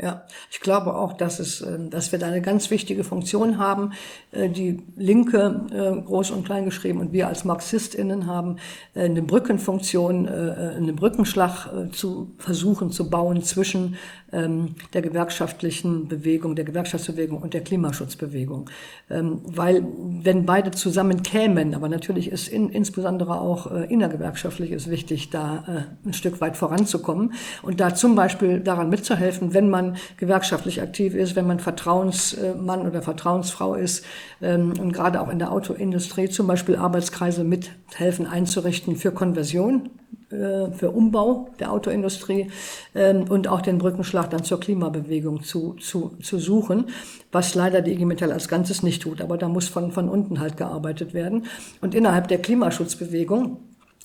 Ja, ich glaube auch, dass es, ähm, dass wir da eine ganz wichtige Funktion haben. Äh, die Linke, äh, groß und klein geschrieben, und wir als MarxistInnen haben äh, eine Brückenfunktion, einen Brückenschlag zu versuchen zu bauen zwischen ähm, der gewerkschaftlichen Bewegung, der Gewerkschaftsbewegung und der Klimaschutzbewegung. Ähm, weil, wenn beide zusammen kämen, aber natürlich ist in, insbesondere auch innergewerkschaftlich ist wichtig, da ein Stück weit voranzukommen und da zum Beispiel daran mitzuhelfen, wenn man gewerkschaftlich aktiv ist, wenn man Vertrauensmann oder Vertrauensfrau ist ähm, und gerade auch in der Autoindustrie zum Beispiel Arbeitskreise mithelfen einzurichten für Konversion, äh, für Umbau der Autoindustrie ähm, und auch den Brückenschlag dann zur Klimabewegung zu, zu, zu suchen, was leider die IG Metall als Ganzes nicht tut. Aber da muss von, von unten halt gearbeitet werden. Und innerhalb der Klimaschutzbewegung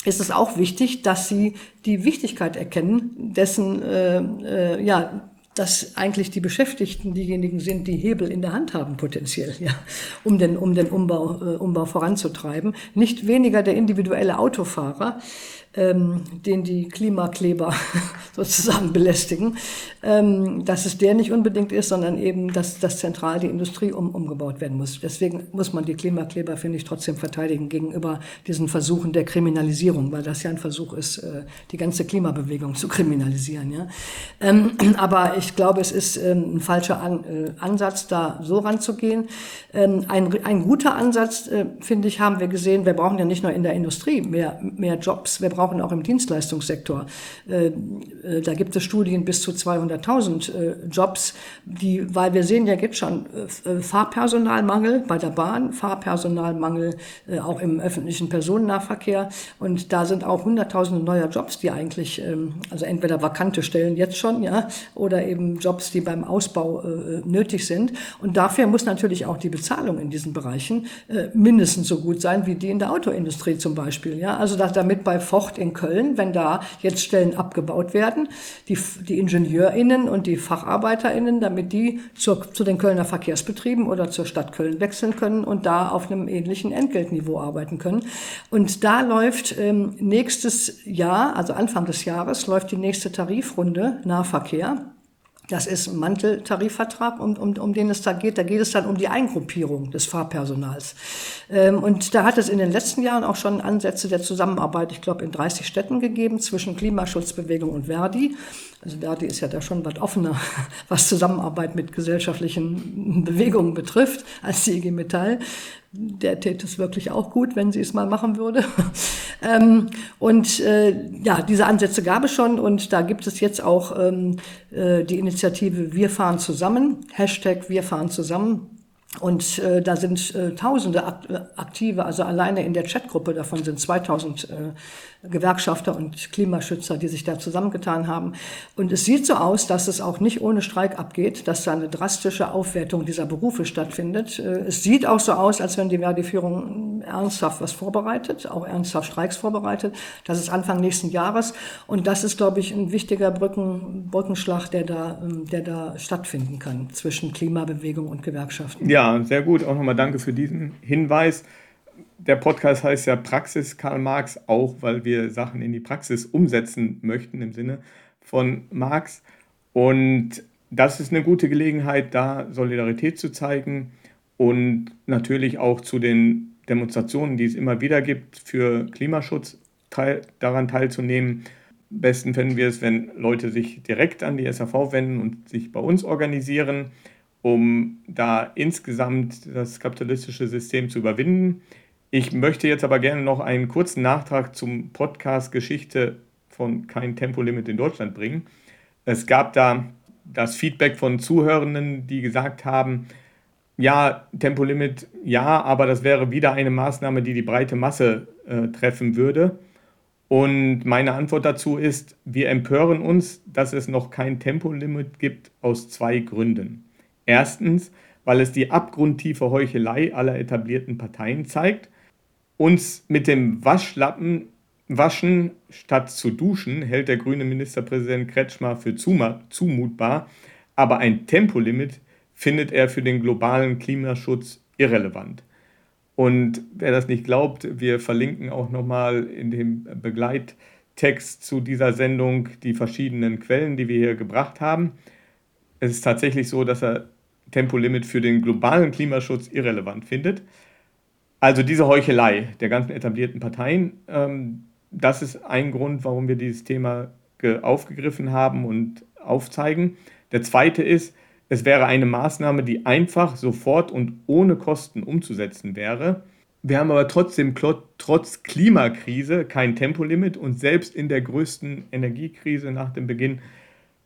ist es auch wichtig, dass sie die Wichtigkeit erkennen, dessen äh, äh, ja, dass eigentlich die Beschäftigten diejenigen sind, die Hebel in der Hand haben potenziell, ja, um den, um den Umbau, äh, Umbau voranzutreiben. Nicht weniger der individuelle Autofahrer, ähm, den die Klimakleber sozusagen belästigen, ähm, dass es der nicht unbedingt ist, sondern eben, dass, dass zentral die Industrie um, umgebaut werden muss. Deswegen muss man die Klimakleber, finde ich, trotzdem verteidigen gegenüber diesen Versuchen der Kriminalisierung, weil das ja ein Versuch ist, äh, die ganze Klimabewegung zu kriminalisieren. Ja? Ähm, aber ich glaube, es ist ähm, ein falscher An äh, Ansatz, da so ranzugehen. Ähm, ein, ein guter Ansatz, äh, finde ich, haben wir gesehen, wir brauchen ja nicht nur in der Industrie mehr, mehr Jobs, wir brauchen brauchen auch im Dienstleistungssektor. Äh, äh, da gibt es Studien bis zu 200.000 äh, Jobs, die, weil wir sehen ja jetzt schon Fahrpersonalmangel bei der Bahn, Fahrpersonalmangel auch im öffentlichen Personennahverkehr und da sind auch Hunderttausende neuer Jobs, die eigentlich, ähm, also entweder vakante Stellen jetzt schon, ja, oder eben Jobs, die beim Ausbau nötig sind. Und dafür muss natürlich auch die Bezahlung in diesen Bereichen mindestens so gut sein wie die in der Autoindustrie zum Beispiel. Ja, also damit bei Ford Ort in Köln, wenn da jetzt Stellen abgebaut werden, die, die IngenieurInnen und die FacharbeiterInnen, damit die zur, zu den Kölner Verkehrsbetrieben oder zur Stadt Köln wechseln können und da auf einem ähnlichen Entgeltniveau arbeiten können. Und da läuft ähm, nächstes Jahr, also Anfang des Jahres, läuft die nächste Tarifrunde Nahverkehr. Das ist ein Manteltarifvertrag, um, um, um den es da geht. Da geht es dann um die Eingruppierung des Fahrpersonals. Ähm, und da hat es in den letzten Jahren auch schon Ansätze der Zusammenarbeit, ich glaube, in 30 Städten gegeben zwischen Klimaschutzbewegung und Verdi. Also Verdi ist ja da schon was offener, was Zusammenarbeit mit gesellschaftlichen Bewegungen betrifft, als die IG Metall. Der täte es wirklich auch gut, wenn sie es mal machen würde. ähm, und äh, ja, diese Ansätze gab es schon und da gibt es jetzt auch ähm, äh, die Initiative Wir fahren zusammen, Hashtag Wir fahren zusammen. Und äh, da sind äh, Tausende Aktive, also alleine in der Chatgruppe, davon sind 2000 äh, Gewerkschafter und Klimaschützer, die sich da zusammengetan haben. Und es sieht so aus, dass es auch nicht ohne Streik abgeht, dass da eine drastische Aufwertung dieser Berufe stattfindet. Äh, es sieht auch so aus, als wenn die Verdi-Führung ernsthaft was vorbereitet, auch ernsthaft Streiks vorbereitet. Das ist Anfang nächsten Jahres. Und das ist, glaube ich, ein wichtiger Brücken, Brückenschlag, der da, ähm, der da stattfinden kann zwischen Klimabewegung und Gewerkschaften. Ja, sehr gut. Auch nochmal danke für diesen Hinweis der Podcast heißt ja Praxis Karl Marx, auch weil wir Sachen in die Praxis umsetzen möchten im Sinne von Marx. Und das ist eine gute Gelegenheit, da Solidarität zu zeigen und natürlich auch zu den Demonstrationen, die es immer wieder gibt, für Klimaschutz teil, daran teilzunehmen. Am besten finden wir es, wenn Leute sich direkt an die SAV wenden und sich bei uns organisieren, um da insgesamt das kapitalistische System zu überwinden. Ich möchte jetzt aber gerne noch einen kurzen Nachtrag zum Podcast Geschichte von Kein Tempolimit in Deutschland bringen. Es gab da das Feedback von Zuhörenden, die gesagt haben, ja, Tempolimit, ja, aber das wäre wieder eine Maßnahme, die die breite Masse äh, treffen würde. Und meine Antwort dazu ist, wir empören uns, dass es noch kein Tempolimit gibt, aus zwei Gründen. Erstens, weil es die abgrundtiefe Heuchelei aller etablierten Parteien zeigt uns mit dem Waschlappen waschen statt zu duschen, hält der grüne Ministerpräsident Kretschmer für zumutbar, aber ein Tempolimit findet er für den globalen Klimaschutz irrelevant. Und wer das nicht glaubt, wir verlinken auch nochmal in dem Begleittext zu dieser Sendung die verschiedenen Quellen, die wir hier gebracht haben. Es ist tatsächlich so, dass er Tempolimit für den globalen Klimaschutz irrelevant findet. Also diese Heuchelei der ganzen etablierten Parteien, ähm, das ist ein Grund, warum wir dieses Thema aufgegriffen haben und aufzeigen. Der zweite ist, es wäre eine Maßnahme, die einfach, sofort und ohne Kosten umzusetzen wäre. Wir haben aber trotzdem trotz Klimakrise kein Tempolimit und selbst in der größten Energiekrise nach dem Beginn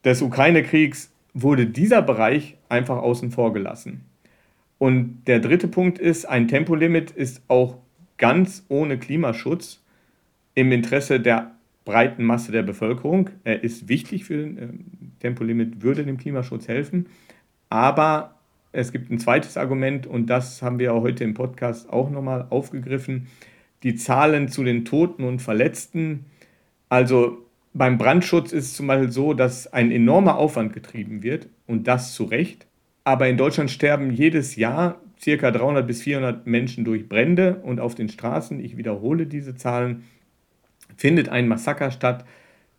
des Ukraine-Kriegs wurde dieser Bereich einfach außen vor gelassen. Und der dritte Punkt ist, ein Tempolimit ist auch ganz ohne Klimaschutz im Interesse der breiten Masse der Bevölkerung. Er ist wichtig für den äh, Tempolimit, würde dem Klimaschutz helfen. Aber es gibt ein zweites Argument und das haben wir heute im Podcast auch nochmal aufgegriffen. Die Zahlen zu den Toten und Verletzten. Also Beim Brandschutz ist es zum Beispiel so, dass ein enormer Aufwand getrieben wird und das zu Recht. Aber in Deutschland sterben jedes Jahr ca. 300 bis 400 Menschen durch Brände und auf den Straßen, ich wiederhole diese Zahlen, findet ein Massaker statt,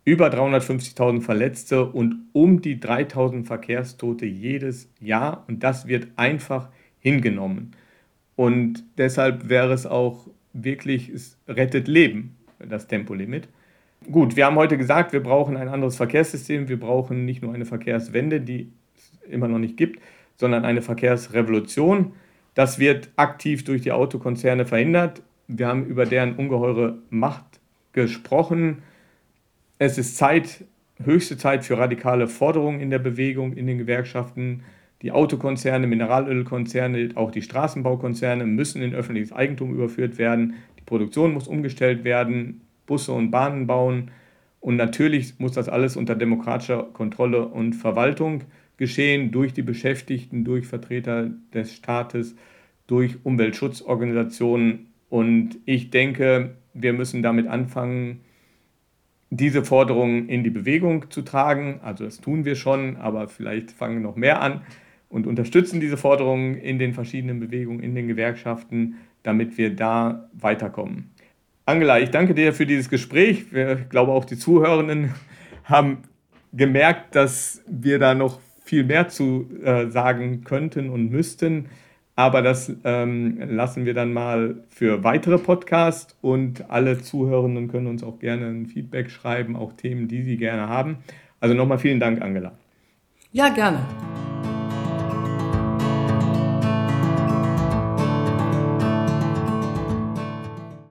über 350.000 Verletzte und um die 3.000 Verkehrstote jedes Jahr und das wird einfach hingenommen. Und deshalb wäre es auch wirklich, es rettet Leben, das Tempolimit. Gut, wir haben heute gesagt, wir brauchen ein anderes Verkehrssystem. Wir brauchen nicht nur eine Verkehrswende, die es immer noch nicht gibt, sondern eine Verkehrsrevolution. Das wird aktiv durch die Autokonzerne verhindert. Wir haben über deren ungeheure Macht gesprochen. Es ist Zeit, höchste Zeit für radikale Forderungen in der Bewegung, in den Gewerkschaften. Die Autokonzerne, Mineralölkonzerne, auch die Straßenbaukonzerne müssen in öffentliches Eigentum überführt werden. Die Produktion muss umgestellt werden. Busse und Bahnen bauen. Und natürlich muss das alles unter demokratischer Kontrolle und Verwaltung geschehen, durch die Beschäftigten, durch Vertreter des Staates, durch Umweltschutzorganisationen. Und ich denke, wir müssen damit anfangen, diese Forderungen in die Bewegung zu tragen. Also das tun wir schon, aber vielleicht fangen noch mehr an und unterstützen diese Forderungen in den verschiedenen Bewegungen, in den Gewerkschaften, damit wir da weiterkommen. Angela, ich danke dir für dieses Gespräch. Ich glaube, auch die Zuhörenden haben gemerkt, dass wir da noch viel mehr zu äh, sagen könnten und müssten. Aber das ähm, lassen wir dann mal für weitere Podcasts und alle Zuhörenden können uns auch gerne ein Feedback schreiben, auch Themen, die sie gerne haben. Also nochmal vielen Dank, Angela. Ja, gerne.